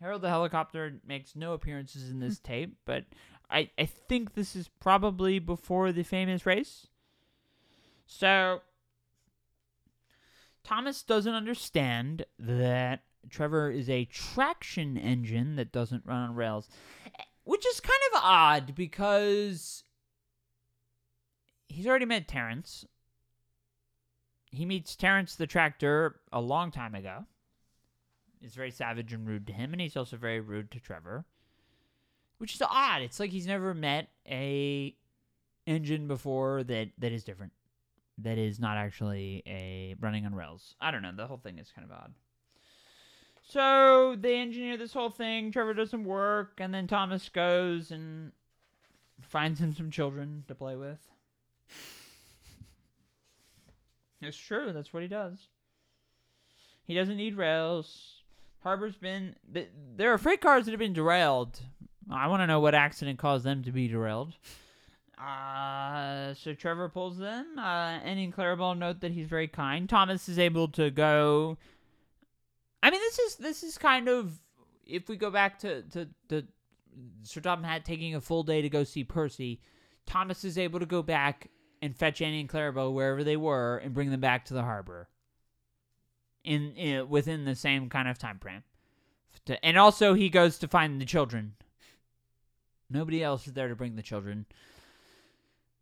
Harold the helicopter makes no appearances in this hmm. tape, but I I think this is probably before the famous race. So Thomas doesn't understand that Trevor is a traction engine that doesn't run on rails, which is kind of odd because he's already met Terrence. He meets Terrence the tractor a long time ago. He's very savage and rude to him, and he's also very rude to Trevor, which is odd. It's like he's never met a engine before that that is different that is not actually a running on rails. I don't know. The whole thing is kind of odd. So they engineer this whole thing. Trevor does some work, and then Thomas goes and finds him some children to play with. [laughs] It's true. That's what he does. He doesn't need rails. Harbor's been. There are freight cars that have been derailed. I want to know what accident caused them to be derailed. Uh, so Trevor pulls them. Uh, and Clarabelle note that he's very kind. Thomas is able to go. I mean, this is this is kind of if we go back to to, to Sir Topham Hatt taking a full day to go see Percy. Thomas is able to go back and fetch Annie and Clarabelle wherever they were and bring them back to the harbor. In, in within the same kind of time frame, to, and also he goes to find the children. Nobody else is there to bring the children.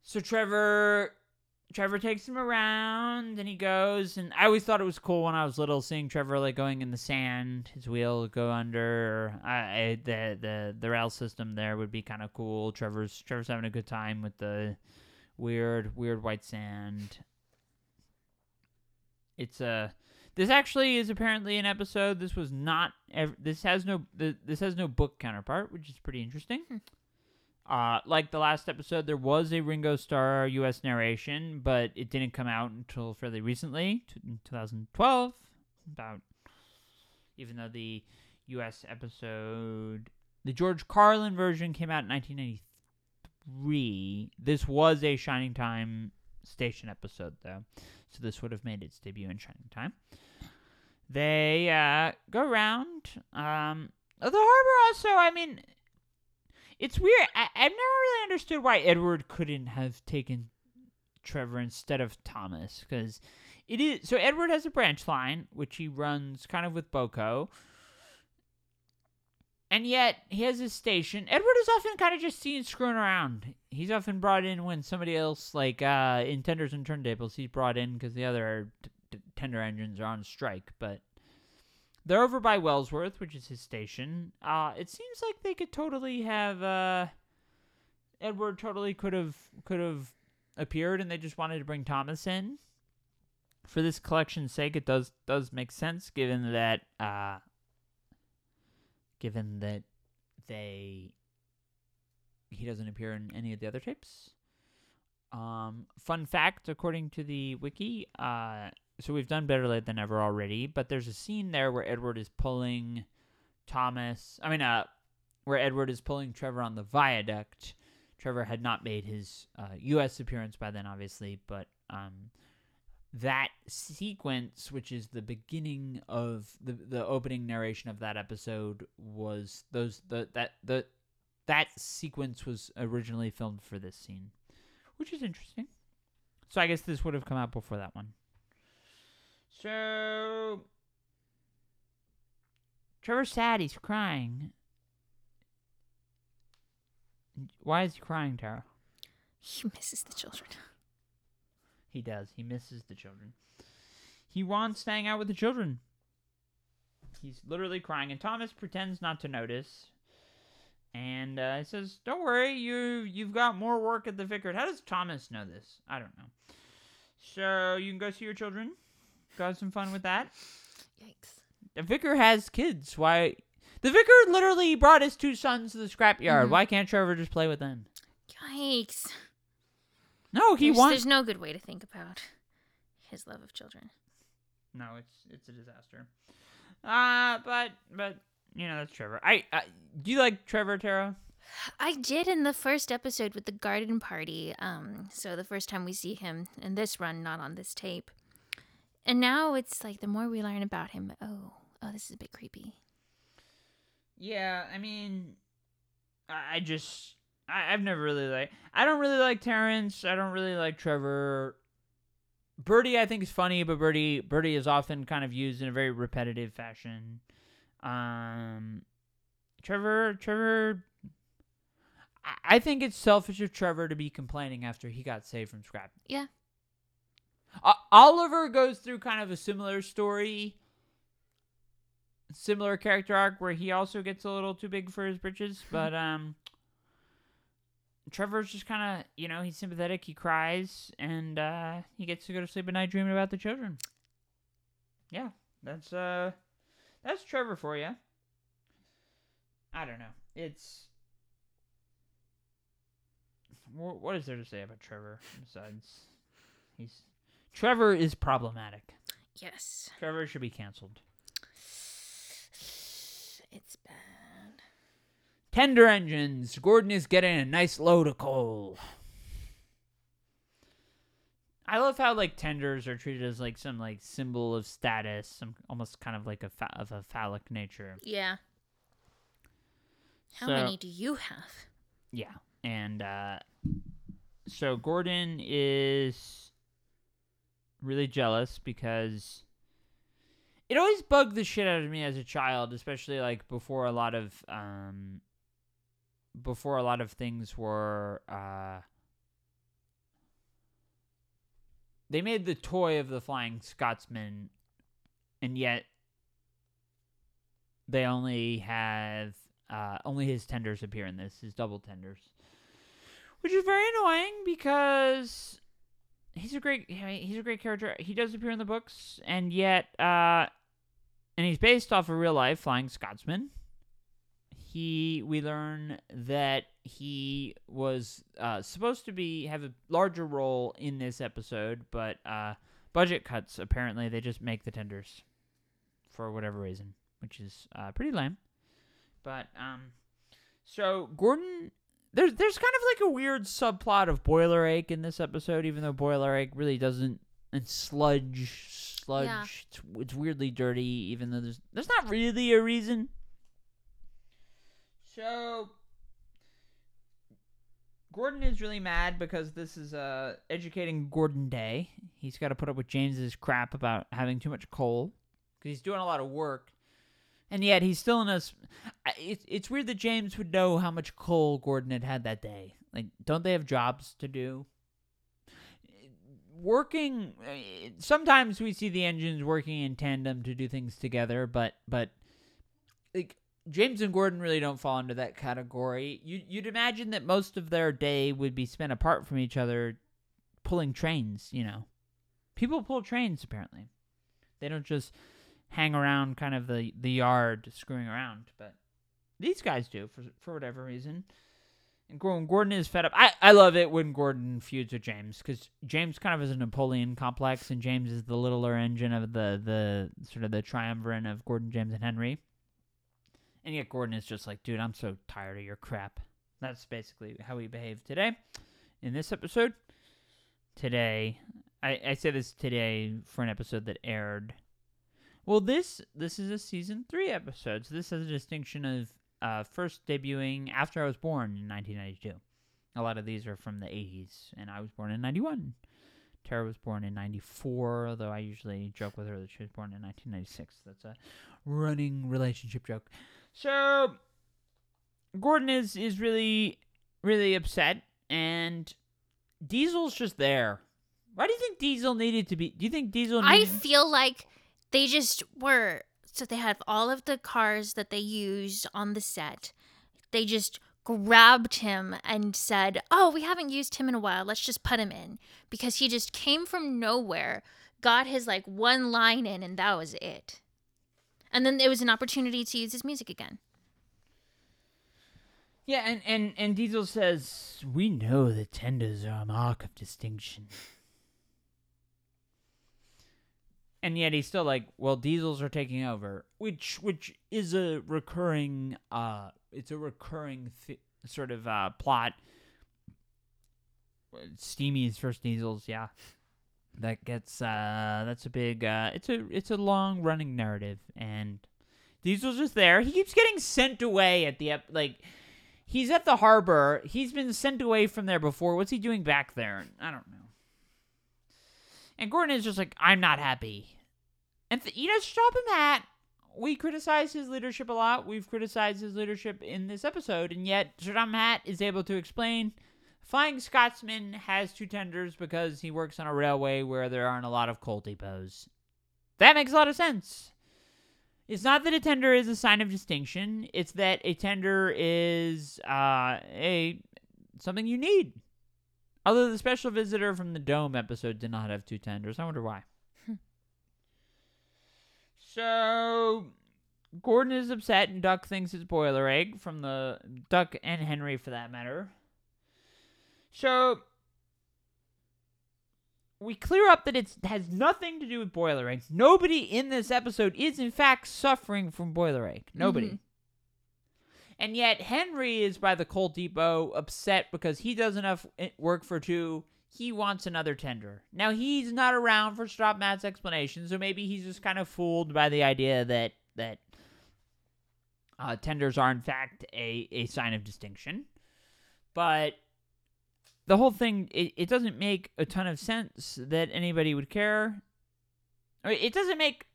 So Trevor Trevor takes him around and he goes and I always thought it was cool when I was little seeing Trevor like going in the sand, his wheel go under. I, I the the the rail system there would be kind of cool. Trevor's Trevor's having a good time with the weird weird white sand. It's a this actually is apparently an episode. This was not. Ev- this has no. This has no book counterpart, which is pretty interesting. Hmm. Uh, like the last episode, there was a Ringo Starr U.S. narration, but it didn't come out until fairly recently, t- in 2012. About even though the U.S. episode, the George Carlin version, came out in 1993. This was a Shining Time station episode, though, so this would have made its debut in Shining Time. They uh, go around. Um, the harbor also, I mean, it's weird. I, I've never really understood why Edward couldn't have taken Trevor instead of Thomas, because it is so. Edward has a branch line which he runs kind of with BoCo, and yet he has his station. Edward is often kind of just seen screwing around. He's often brought in when somebody else, like uh, in tenders and turntables, he's brought in because the other t- t- tender engines are on strike, but. They're over by Wellsworth, which is his station. Uh, it seems like they could totally have uh, Edward totally could have could have appeared, and they just wanted to bring Thomas in. For this collection's sake, it does does make sense, given that uh, given that they he doesn't appear in any of the other tapes. Um, fun fact, according to the wiki, uh, so we've done better late than ever already, but there's a scene there where Edward is pulling Thomas. I mean, uh, where Edward is pulling Trevor on the viaduct. Trevor had not made his uh, U.S. appearance by then, obviously, but um, that sequence, which is the beginning of the the opening narration of that episode, was those the that the that sequence was originally filmed for this scene, which is interesting. So I guess this would have come out before that one. So Trevor's sad. He's crying. Why is he crying, Tara? He misses the children. He does. He misses the children. He wants to hang out with the children. He's literally crying, and Thomas pretends not to notice. And uh, he says, "Don't worry, you you've got more work at the vicarage." How does Thomas know this? I don't know. So you can go see your children. Go have some fun with that. Yikes. The vicar has kids. Why? The vicar literally brought his two sons to the scrapyard. Mhm. Why can't Trevor just play with them? Yikes. No, he there's, wants. there's no good way to think about his love of children. No, it's it's a disaster. Uh but but you know that's Trevor. I, I do you like Trevor Tara? I did in the first episode with the garden party. Um, so the first time we see him in this run, not on this tape. And now it's like the more we learn about him, oh, oh, this is a bit creepy. Yeah, I mean, I, just I, I've never really like I don't really like Terrence. I don't really like Trevor. Birdie, I think is funny, but Birdie Birdie is often kind of used in a very repetitive fashion. Um, Trevor Trevor. I- I think it's selfish of Trevor to be complaining after he got saved from Scrap. Yeah. O- Oliver goes through kind of a similar story, similar character arc where he also gets a little too big for his britches. [laughs] But um, Trevor's just kind of you know he's sympathetic. He cries and uh, he gets to go to sleep at night dreaming about the children. Yeah, that's uh, that's Trevor for you. I don't know. It's what is there to say about Trevor besides he's Trevor is problematic. Yes. Trevor should be canceled. It's bad. Tender engines. Gordon is getting a nice load of coal. I love how like tenders are treated as like some like symbol of status, some almost kind of like a fa- of a phallic nature. Yeah. How So- many do you have? Yeah. And uh so Gordon is really jealous because it always bugged the shit out of me as a child, especially like before a lot of um before a lot of things were uh they made the toy of the flying scotsman and yet they only have uh, only his tenders appear in this, his double tenders, which is very annoying because he's a great he's a great character. He does appear in the books, and yet, uh, and he's based off a real life flying Scotsman. He we learn that he was uh, supposed to be have a larger role in this episode, but uh, budget cuts apparently they just make the tenders for whatever reason, which is uh, pretty lame. But um, so Gordon, there's there's kind of like a weird subplot of Boiler Ache in this episode, even though Boiler Ache really doesn't and sludge sludge. Yeah. It's, it's weirdly dirty, even though there's there's not really a reason. So Gordon is really mad because this is uh educating Gordon Day. He's got to put up with James's crap about having too much coal because he's doing a lot of work, and yet he's still in a. It's it's weird that James would know how much coal Gordon had had that day. Like, don't they have jobs to do? Working. eh, Sometimes we see the engines working in tandem to do things together, but but like James and Gordon really don't fall into that category. You you'd imagine that most of their day would be spent apart from each other, pulling trains. You know, people pull trains apparently. They don't just hang around kind of the the yard screwing around, but these guys do for for whatever reason. And Gordon, Gordon is fed up. I, I love it when Gordon feuds with James because James kind of is a Napoleon complex, and James is the littler engine of the the sort of the triumvirate of Gordon, James, and Henry. And yet Gordon is just like, dude, I'm so tired of your crap. That's basically how we behave today in this episode. Today, I, I say this today for an episode that aired. Well, this this is a season three episode, so this has a distinction of uh, first debuting after I was born in 1992. A lot of these are from the 80s, and I was born in 91. Tara was born in 94, although I usually joke with her that she was born in 1996. That's a running relationship joke. So Gordon is is really really upset, and Diesel's just there. Why do you think Diesel needed to be? Do you think Diesel? Needed- I feel like they just were. So they have all of the cars that they used on the set. They just grabbed him and said, Oh, we haven't used him in a while. Let's just put him in. Because he just came from nowhere, got his like one line in, and that was it. And then it was an opportunity to use his music again. yeah, and, and and Diesel says, "We know the tenders are a mark of distinction." And yet he's still like, well, diesels are taking over, which which is a recurring, uh, it's a recurring th- sort of uh plot. Steamies versus diesels, yeah, that gets uh that's a big uh it's a it's a long running narrative, and Diesel's just there. He keeps getting sent away at the like. He's at the harbor. He's been sent away from there before. What's he doing back there? I don't know. And Gordon is just like, I'm not happy. And, th- you know, stop him at. We criticize his leadership a lot. We've criticized his leadership in this episode, and yet Topham Hatt is able to explain Flying Scotsman has two tenders because he works on a railway where there aren't a lot of coal depots. That makes a lot of sense. It's not that a tender is a sign of distinction, it's that a tender is uh, a something you need. Although the special visitor from the Dome episode did not have two tenders. I wonder why. so Gordon is upset and Duck thinks it's boiler ache from the Duck and Henry for that matter. So we clear up that it has nothing to do with boiler aches. Nobody in this episode is in fact suffering from boiler ache. Nobody. Mhm. And yet Henry is by the coal depot upset because he does enough work for two. He wants another tender. Now he's not around for Stop Matt's explanation, so maybe he's just kind of fooled by the idea that that uh, tenders are in fact a, a sign of distinction. But the whole thing it, it doesn't make a ton of sense that anybody would care. It doesn't make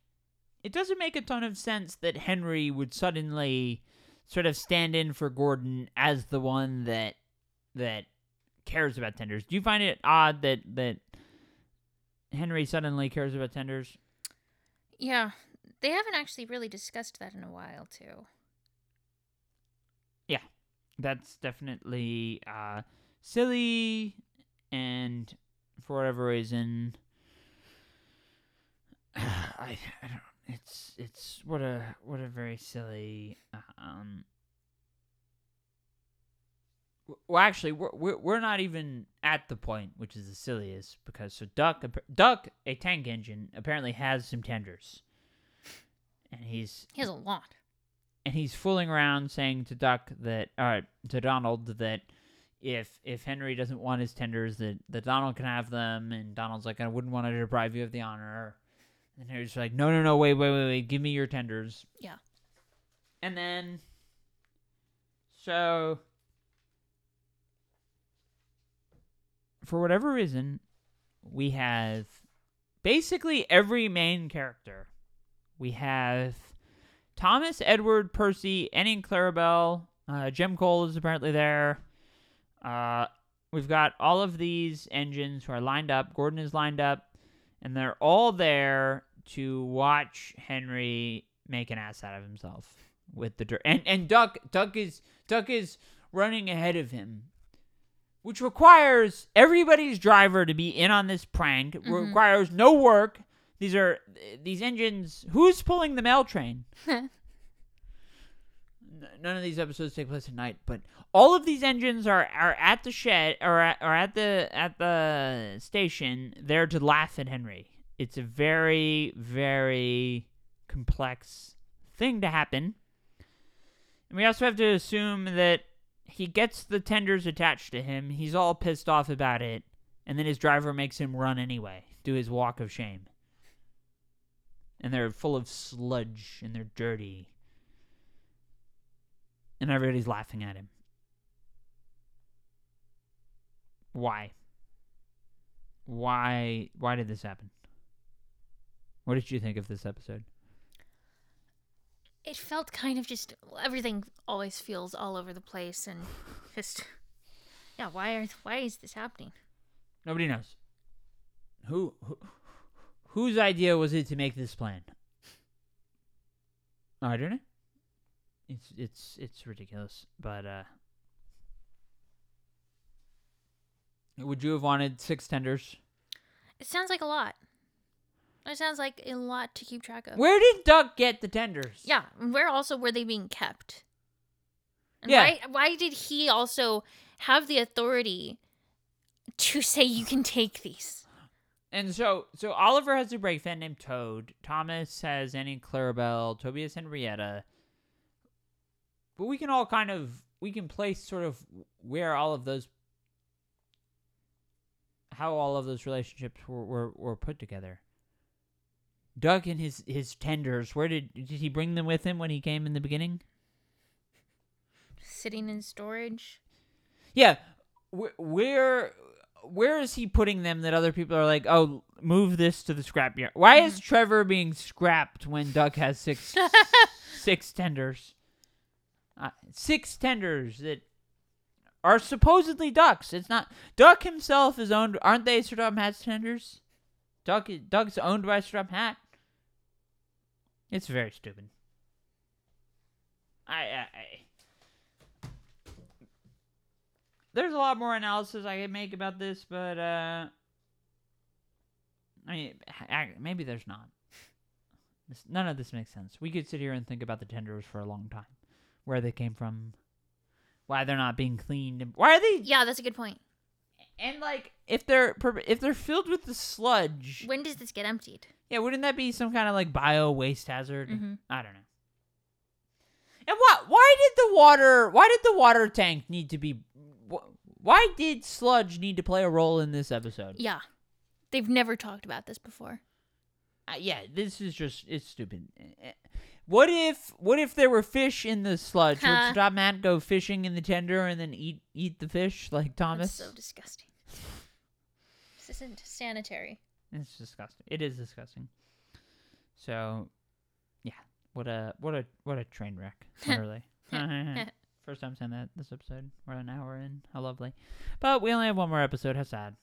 it doesn't make a ton of sense that Henry would suddenly sort of stand in for Gordon as the one that that cares about tenders. Do you find it odd that that Henry suddenly cares about tenders? Yeah. They haven't actually really discussed that in a while, too. Yeah, that's definitely uh, silly, and for whatever reason, [sighs] I, I don't. It's it's what a what a very silly. Um, well, actually, we're, we're we're not even at the point, which is the silliest, because so Duck Duck a tank engine apparently has some tenders, and he's He has a lot. and he's fooling around saying to Duck that uh to Donald that if if Henry doesn't want his tenders that, that Donald can have them and Donald's like I wouldn't want to deprive you of the honor and Henry's like no no no wait wait wait wait give me your tenders Yeah. and then so for whatever reason we have basically every main character we have Thomas, Edward, Percy, Annie, and Clarabelle. Uh, Jim Cole is apparently there. Uh, we've got all of these engines who are lined up. Gordon is lined up, and they're all there to watch Henry make an ass out of himself with the dirt. And and Duck Duck is Duck is running ahead of him, which requires everybody's driver to be in on this prank. Mhm. requires no work. These are these engines. Who's pulling the mail train? [laughs] None of these episodes take place at night, but all of these engines are, are at the shed or at, or at the at the station there to laugh at Henry. It's a very very complex thing to happen. And we also have to assume that he gets the tenders attached to him. He's all pissed off about it, and then his driver makes him run anyway, do his walk of shame. And they're full of sludge and they're dirty and everybody's laughing at him. Why? Why why did this happen? What did you think of this episode? It felt kind of just everything always feels all over the place and [laughs] just Yeah, why are why is this happening? Nobody knows. Who, who whose idea was it to make this plan? I don't know. It's it's it's ridiculous, but uh Would you have wanted six tenders? It sounds like a lot. It sounds like a lot to keep track of. Where did Duck get the tenders? Yeah, where also were they being kept? And Yeah. Why, why did he also have the authority to say you can take these? And so so Oliver has a brake van named Toad. Thomas has Annie Clarabelle. Toby has Henrietta. But we can all kind of we can place sort of where all of those how all of those relationships were, were, were put together. Duck and his his tenders. Where did did he bring them with him when he came in the beginning? Sitting in storage. Yeah, wh- where where is he putting them that other people are like, oh, move this to the scrapyard? Why is mm. Trevor being scrapped when Duck has six [laughs] six tenders? Uh, six tenders that are supposedly Ducks. It's not Duck himself is owned. Aren't they Sir Topham Hatt's tenders? Duck Duck's owned by Sir Hatt. It's very stupid. I, I, I there's a lot more analysis I could make about this, but uh, I mean, maybe there's not. None of this makes sense. We could sit here and think about the tenders for a long time, where they came from, why they're not being cleaned, why are they? Yeah, that's a good point. And like, if they're if they're filled with the sludge, When does this get emptied? yeah, wouldn't that be some kind of like bio waste hazard? Mhm. I don't know. And what? Why did the water? Why did the water tank need to be? wh- Why did sludge need to play a role in this episode? Yeah. They've never talked about this before. Uh, yeah, this is just it's stupid. What if what if there were fish in the sludge? Would Huh. Topham Hatt go fishing in the tender and then eat eat the fish like Thomas? That's so disgusting. This isn't sanitary. It's disgusting. It is disgusting. So, yeah, what a what a what a train wreck, [laughs] literally. [laughs] First time saying that this episode. We're an hour in. How lovely. But we only have one more episode. How sad.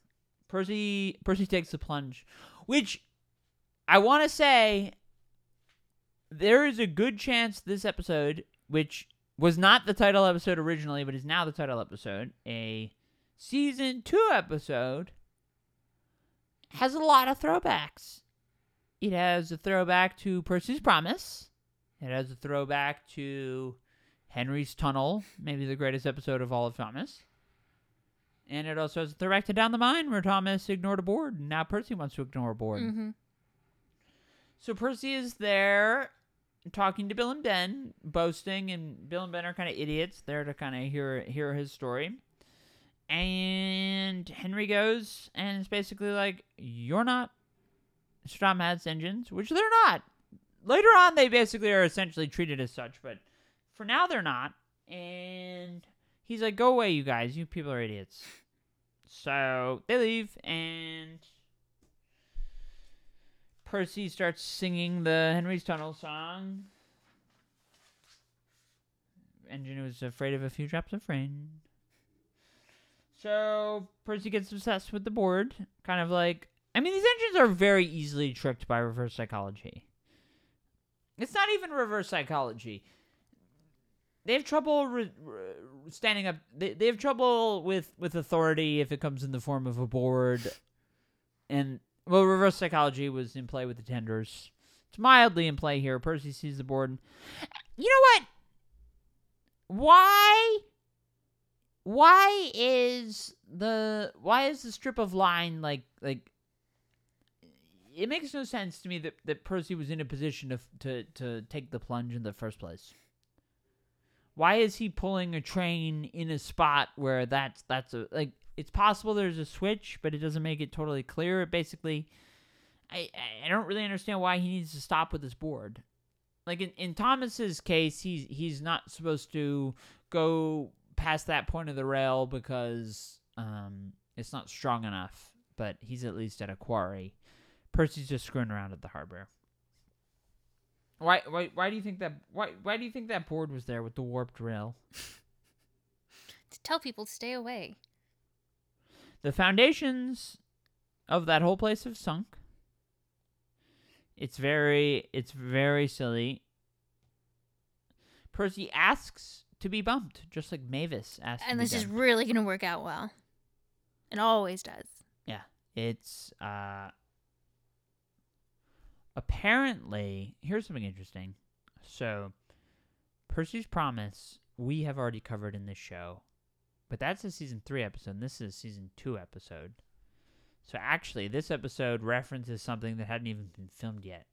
Percy Percy takes the plunge, which I want to say there is a good chance this episode, which was not the title episode originally, but is now the title episode, a season two episode, has a lot of throwbacks. It has a throwback to Percy's Promise. It has a throwback to Henry's Tunnel, maybe the greatest episode of all of Thomas. And it also has a throwback to Down the Mine, where Thomas ignored a board, and now Percy wants to ignore a board. Mm-hmm. So Percy is there talking to Bill and Ben, boasting, and Bill and Ben are kind of idiots there to kind of hear hear his story. And Henry goes and it's basically like, "You're not Strom engines," which they're not. Later on, they basically are essentially treated as such, but for now, they're not. And he's like, "Go away, you guys! You people are idiots." So they leave, and Percy starts singing the Henry's Tunnel song. Engine was afraid of a few drops of rain. So Percy gets obsessed with the board, kind of like I mean these engines are very easily tricked by reverse psychology. It's not even reverse psychology. They have trouble re- re- standing up. They, they have trouble with with authority if it comes in the form of a board, and well, reverse psychology was in play with the tenders. It's mildly in play here. Percy sees the board. And you know what? Why? Why is the why is the strip of line like like? It makes no sense to me that, that Percy was in a position to to to take the plunge in the first place. Why is he pulling a train in a spot where that's that's a like it's possible there's a switch, but it doesn't make it totally clear. It basically, I I don't really understand why he needs to stop with this board. Like in, in Thomas's case, he's he's not supposed to go past that point of the rail because um it's not strong enough. But he's at least at a quarry. Percy's just screwing around at the harbor. Why why why do you think that why why do you think that board was there with the warped rail? [laughs] To tell people to stay away. The foundations of that whole place have sunk. It's very it's very silly. Percy asks to be bumped, just like Mavis asked. And to be this is really going to work out well. It always does. Yeah. It's uh apparently here's something interesting. So Percy's promise we have already covered in this show. But that's a season 3 episode. And this is a season 2 episode. So actually this episode references something that hadn't even been filmed yet.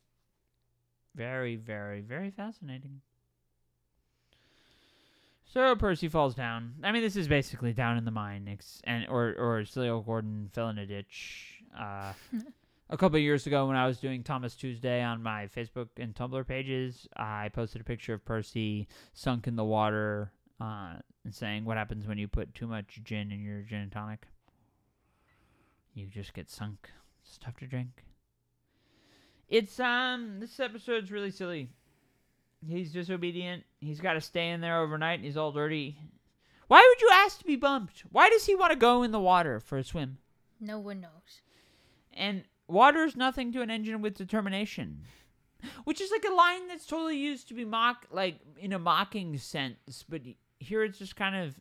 Very very very fascinating. So Percy falls down. I mean, this is basically down in the mine, ex- and or or Celio Gordon fell in a ditch. Uh, [laughs] a couple of years ago, when I was doing Thomas Tuesday on my Facebook and Tumblr pages, I posted a picture of Percy sunk in the water, uh, and saying, "What happens when you put too much gin in your gin and tonic? You just get sunk. It's tough to drink." It's um, this episode's really silly. He's disobedient. He's got to stay in there overnight. And he's all dirty. Why would you ask to be bumped? Why does he want to go in the water for a swim? No one knows. And water is nothing to an engine with determination. Which is like a line that's totally used to be mock, like in a mocking sense, but here it's just kind of.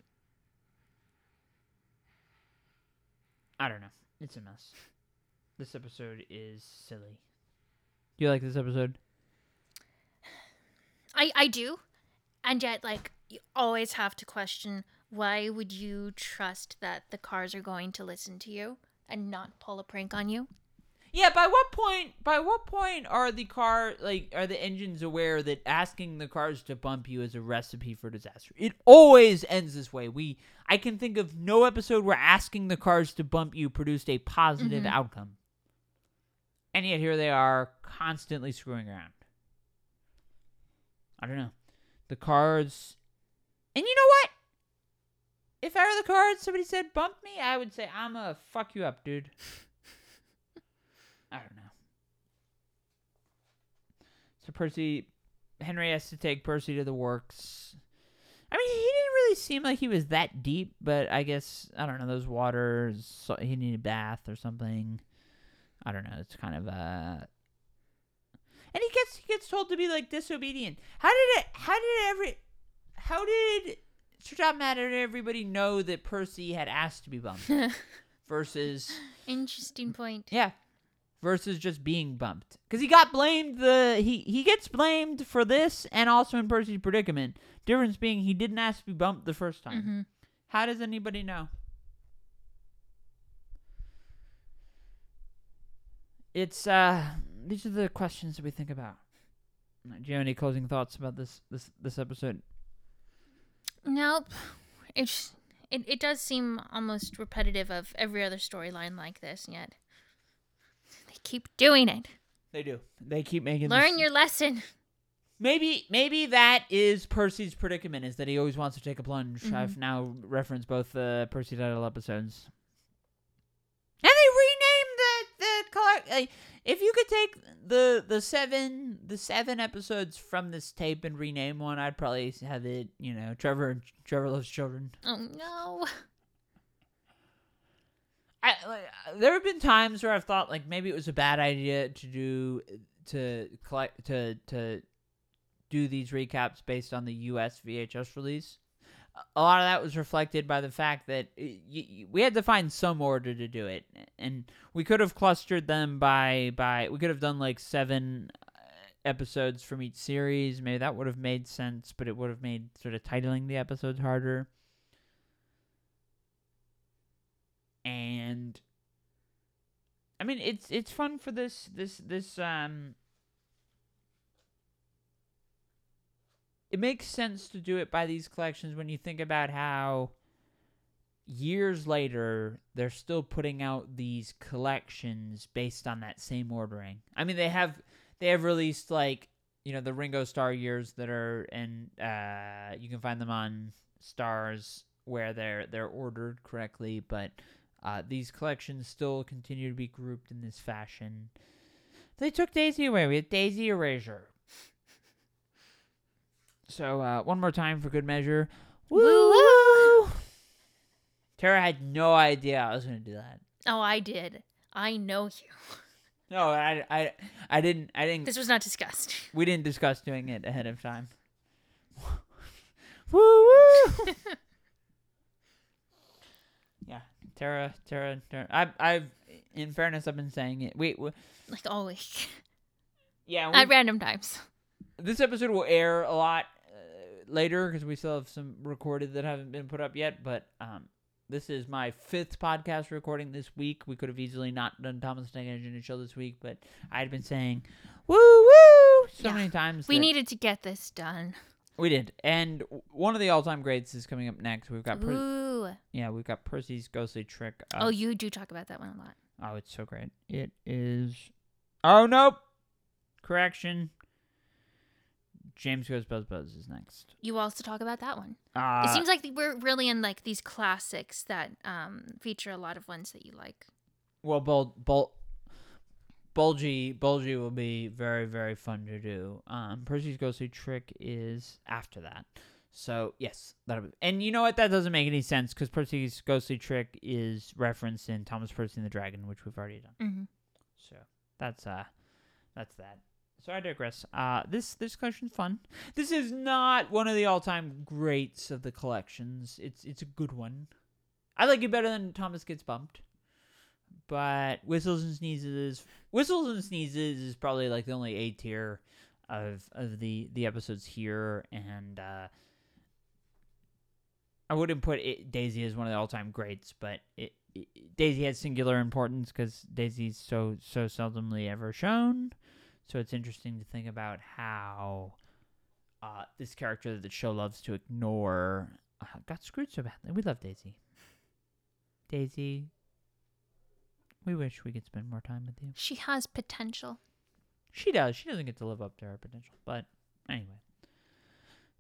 I don't know. It's a mess. This episode is silly. Do you like this episode? I I do, and yet like you always have to question why would you trust that the cars are going to listen to you and not pull a prank on you? Yeah, by what point by what point are the car like are the engines aware that asking the cars to bump you is a recipe for disaster? It always ends this way. We I can think of no episode where asking the cars to bump you produced a positive Mhm. outcome. And yet here they are constantly screwing around. I don't know. The cards And you know what? If I were the cards, somebody said bump me, I would say I'm a fuck you up, dude. [laughs] I don't know. So Percy, Henry has to take Percy to the works. I mean, he didn't really seem like he was that deep, but I guess I don't know. Those waters, so he needed a bath or something. I don't know. It's kind of uh And he gets he gets told to be like disobedient. How did it? How did every? How did Sir Topham Hatt and everybody know that Percy had asked to be bumped [laughs] versus Interesting point. yeah. Versus just being bumped. Because he got blamed the he he gets blamed for this and also in Percy's predicament. Difference being he didn't ask to be bumped the first time. hmm How does anybody know? It's uh these are the questions that we think about. Do you have any closing thoughts about this this this episode? Nope. It's it, it does seem almost repetitive of every other storyline like this, yet keep doing it. They do. They keep making Learn this- your lesson. Maybe maybe that is Percy's predicament is that he always wants to take a plunge. Mhm. I've now referenced both the Percy title episodes. And they renamed the the collect. Like, if you could take the the seven the seven episodes from this tape and rename one, I'd probably have it. You know, Trevor Trevor loves children. Oh no. I, like, there have been times where I've thought like maybe it was a bad idea to do to collect to to do these recaps based on the U.S. VHS release. A lot of that was reflected by the fact that y- y- we had to find some order to do it, and we could have clustered them by by we could have done like seven uh, episodes from each series. Maybe that would have made sense, but it would have made sort of titling the episodes harder. And I mean it's it's fun for this this this um it makes sense to do it by these collections when you think about how years later they're still putting out these collections based on that same ordering. I mean they have they have released like you know the Ringo Starr years that are and uh you can find them on stars where they're they're ordered correctly but uh, these collections still continue to be grouped in this fashion. They took Daisy away. We had Daisy Erasure. So uh, one more time for good measure. Woo woo. Tara had no idea I was gonna do that. Oh, I did. I know you. [laughs] No, I, I, I didn't. I didn't. This was not discussed. [laughs] We didn't discuss doing it ahead of time. [laughs] woo woo. Yeah, Tara, Tara, Tara. I've, I've, in fairness, I've been saying it. Wait, we, Like all week. yeah. At random times. this episode will air a lot uh, later because we still have some recorded that haven't been put up yet. But um, this is my fifth podcast recording this week. We could have easily not done Thomas Tank Engine show this week, but I had been saying woo woo so Yeah. many times. We needed to get this done. We did, and one of the all-time greats is coming up next. We've got, per- Ooh. yeah, we've got Percy's ghostly trick. Uh, Oh, you do talk about that one a lot. oh, it's so great. It is. Oh nope. Correction. James Goes Buzz Buzz is next. You also talk about that one. Uh, it seems like we're really in like these classics that um, feature a lot of ones that you like. well, Bul- Bul- Bulgy Bulgy will be very very fun to do. Um, Percy's ghostly trick is after that. So yes, that'll be. And you know what? That doesn't make any sense because Percy's ghostly trick is referenced in Thomas Percy and the Dragon, which we've already done. Mm-hmm. So that's uh that's that. So I digress. Uh this this collection's fun. This is not one of the all time greats of the collections. It's it's a good one. I like it better than Thomas Gets Bumped. But Whistles and Sneezes Whistles and Sneezes is probably like the only A tier of of the the episodes here and uh I wouldn't put it, Daisy as one of the all-time greats, but it, it, Daisy has singular importance because Daisy's so so seldomly ever shown. So it's interesting to think about how uh, this character that the show loves to ignore uh, got screwed so badly. We love Daisy. Daisy, we wish we could spend more time with you. She has potential. She does. She doesn't get to live up to her potential. But anyway,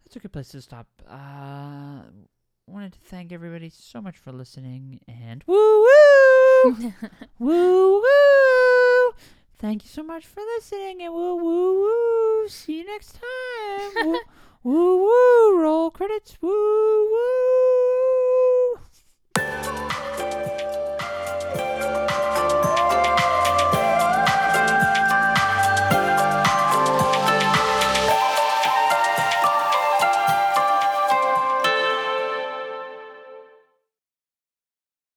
that's a good place to stop. Uh, wanted to thank everybody so much for listening and woo woo woo woo. Thank you so much for listening and woo woo woo. See you next time. woo woo woo. Roll credits. Woo woo.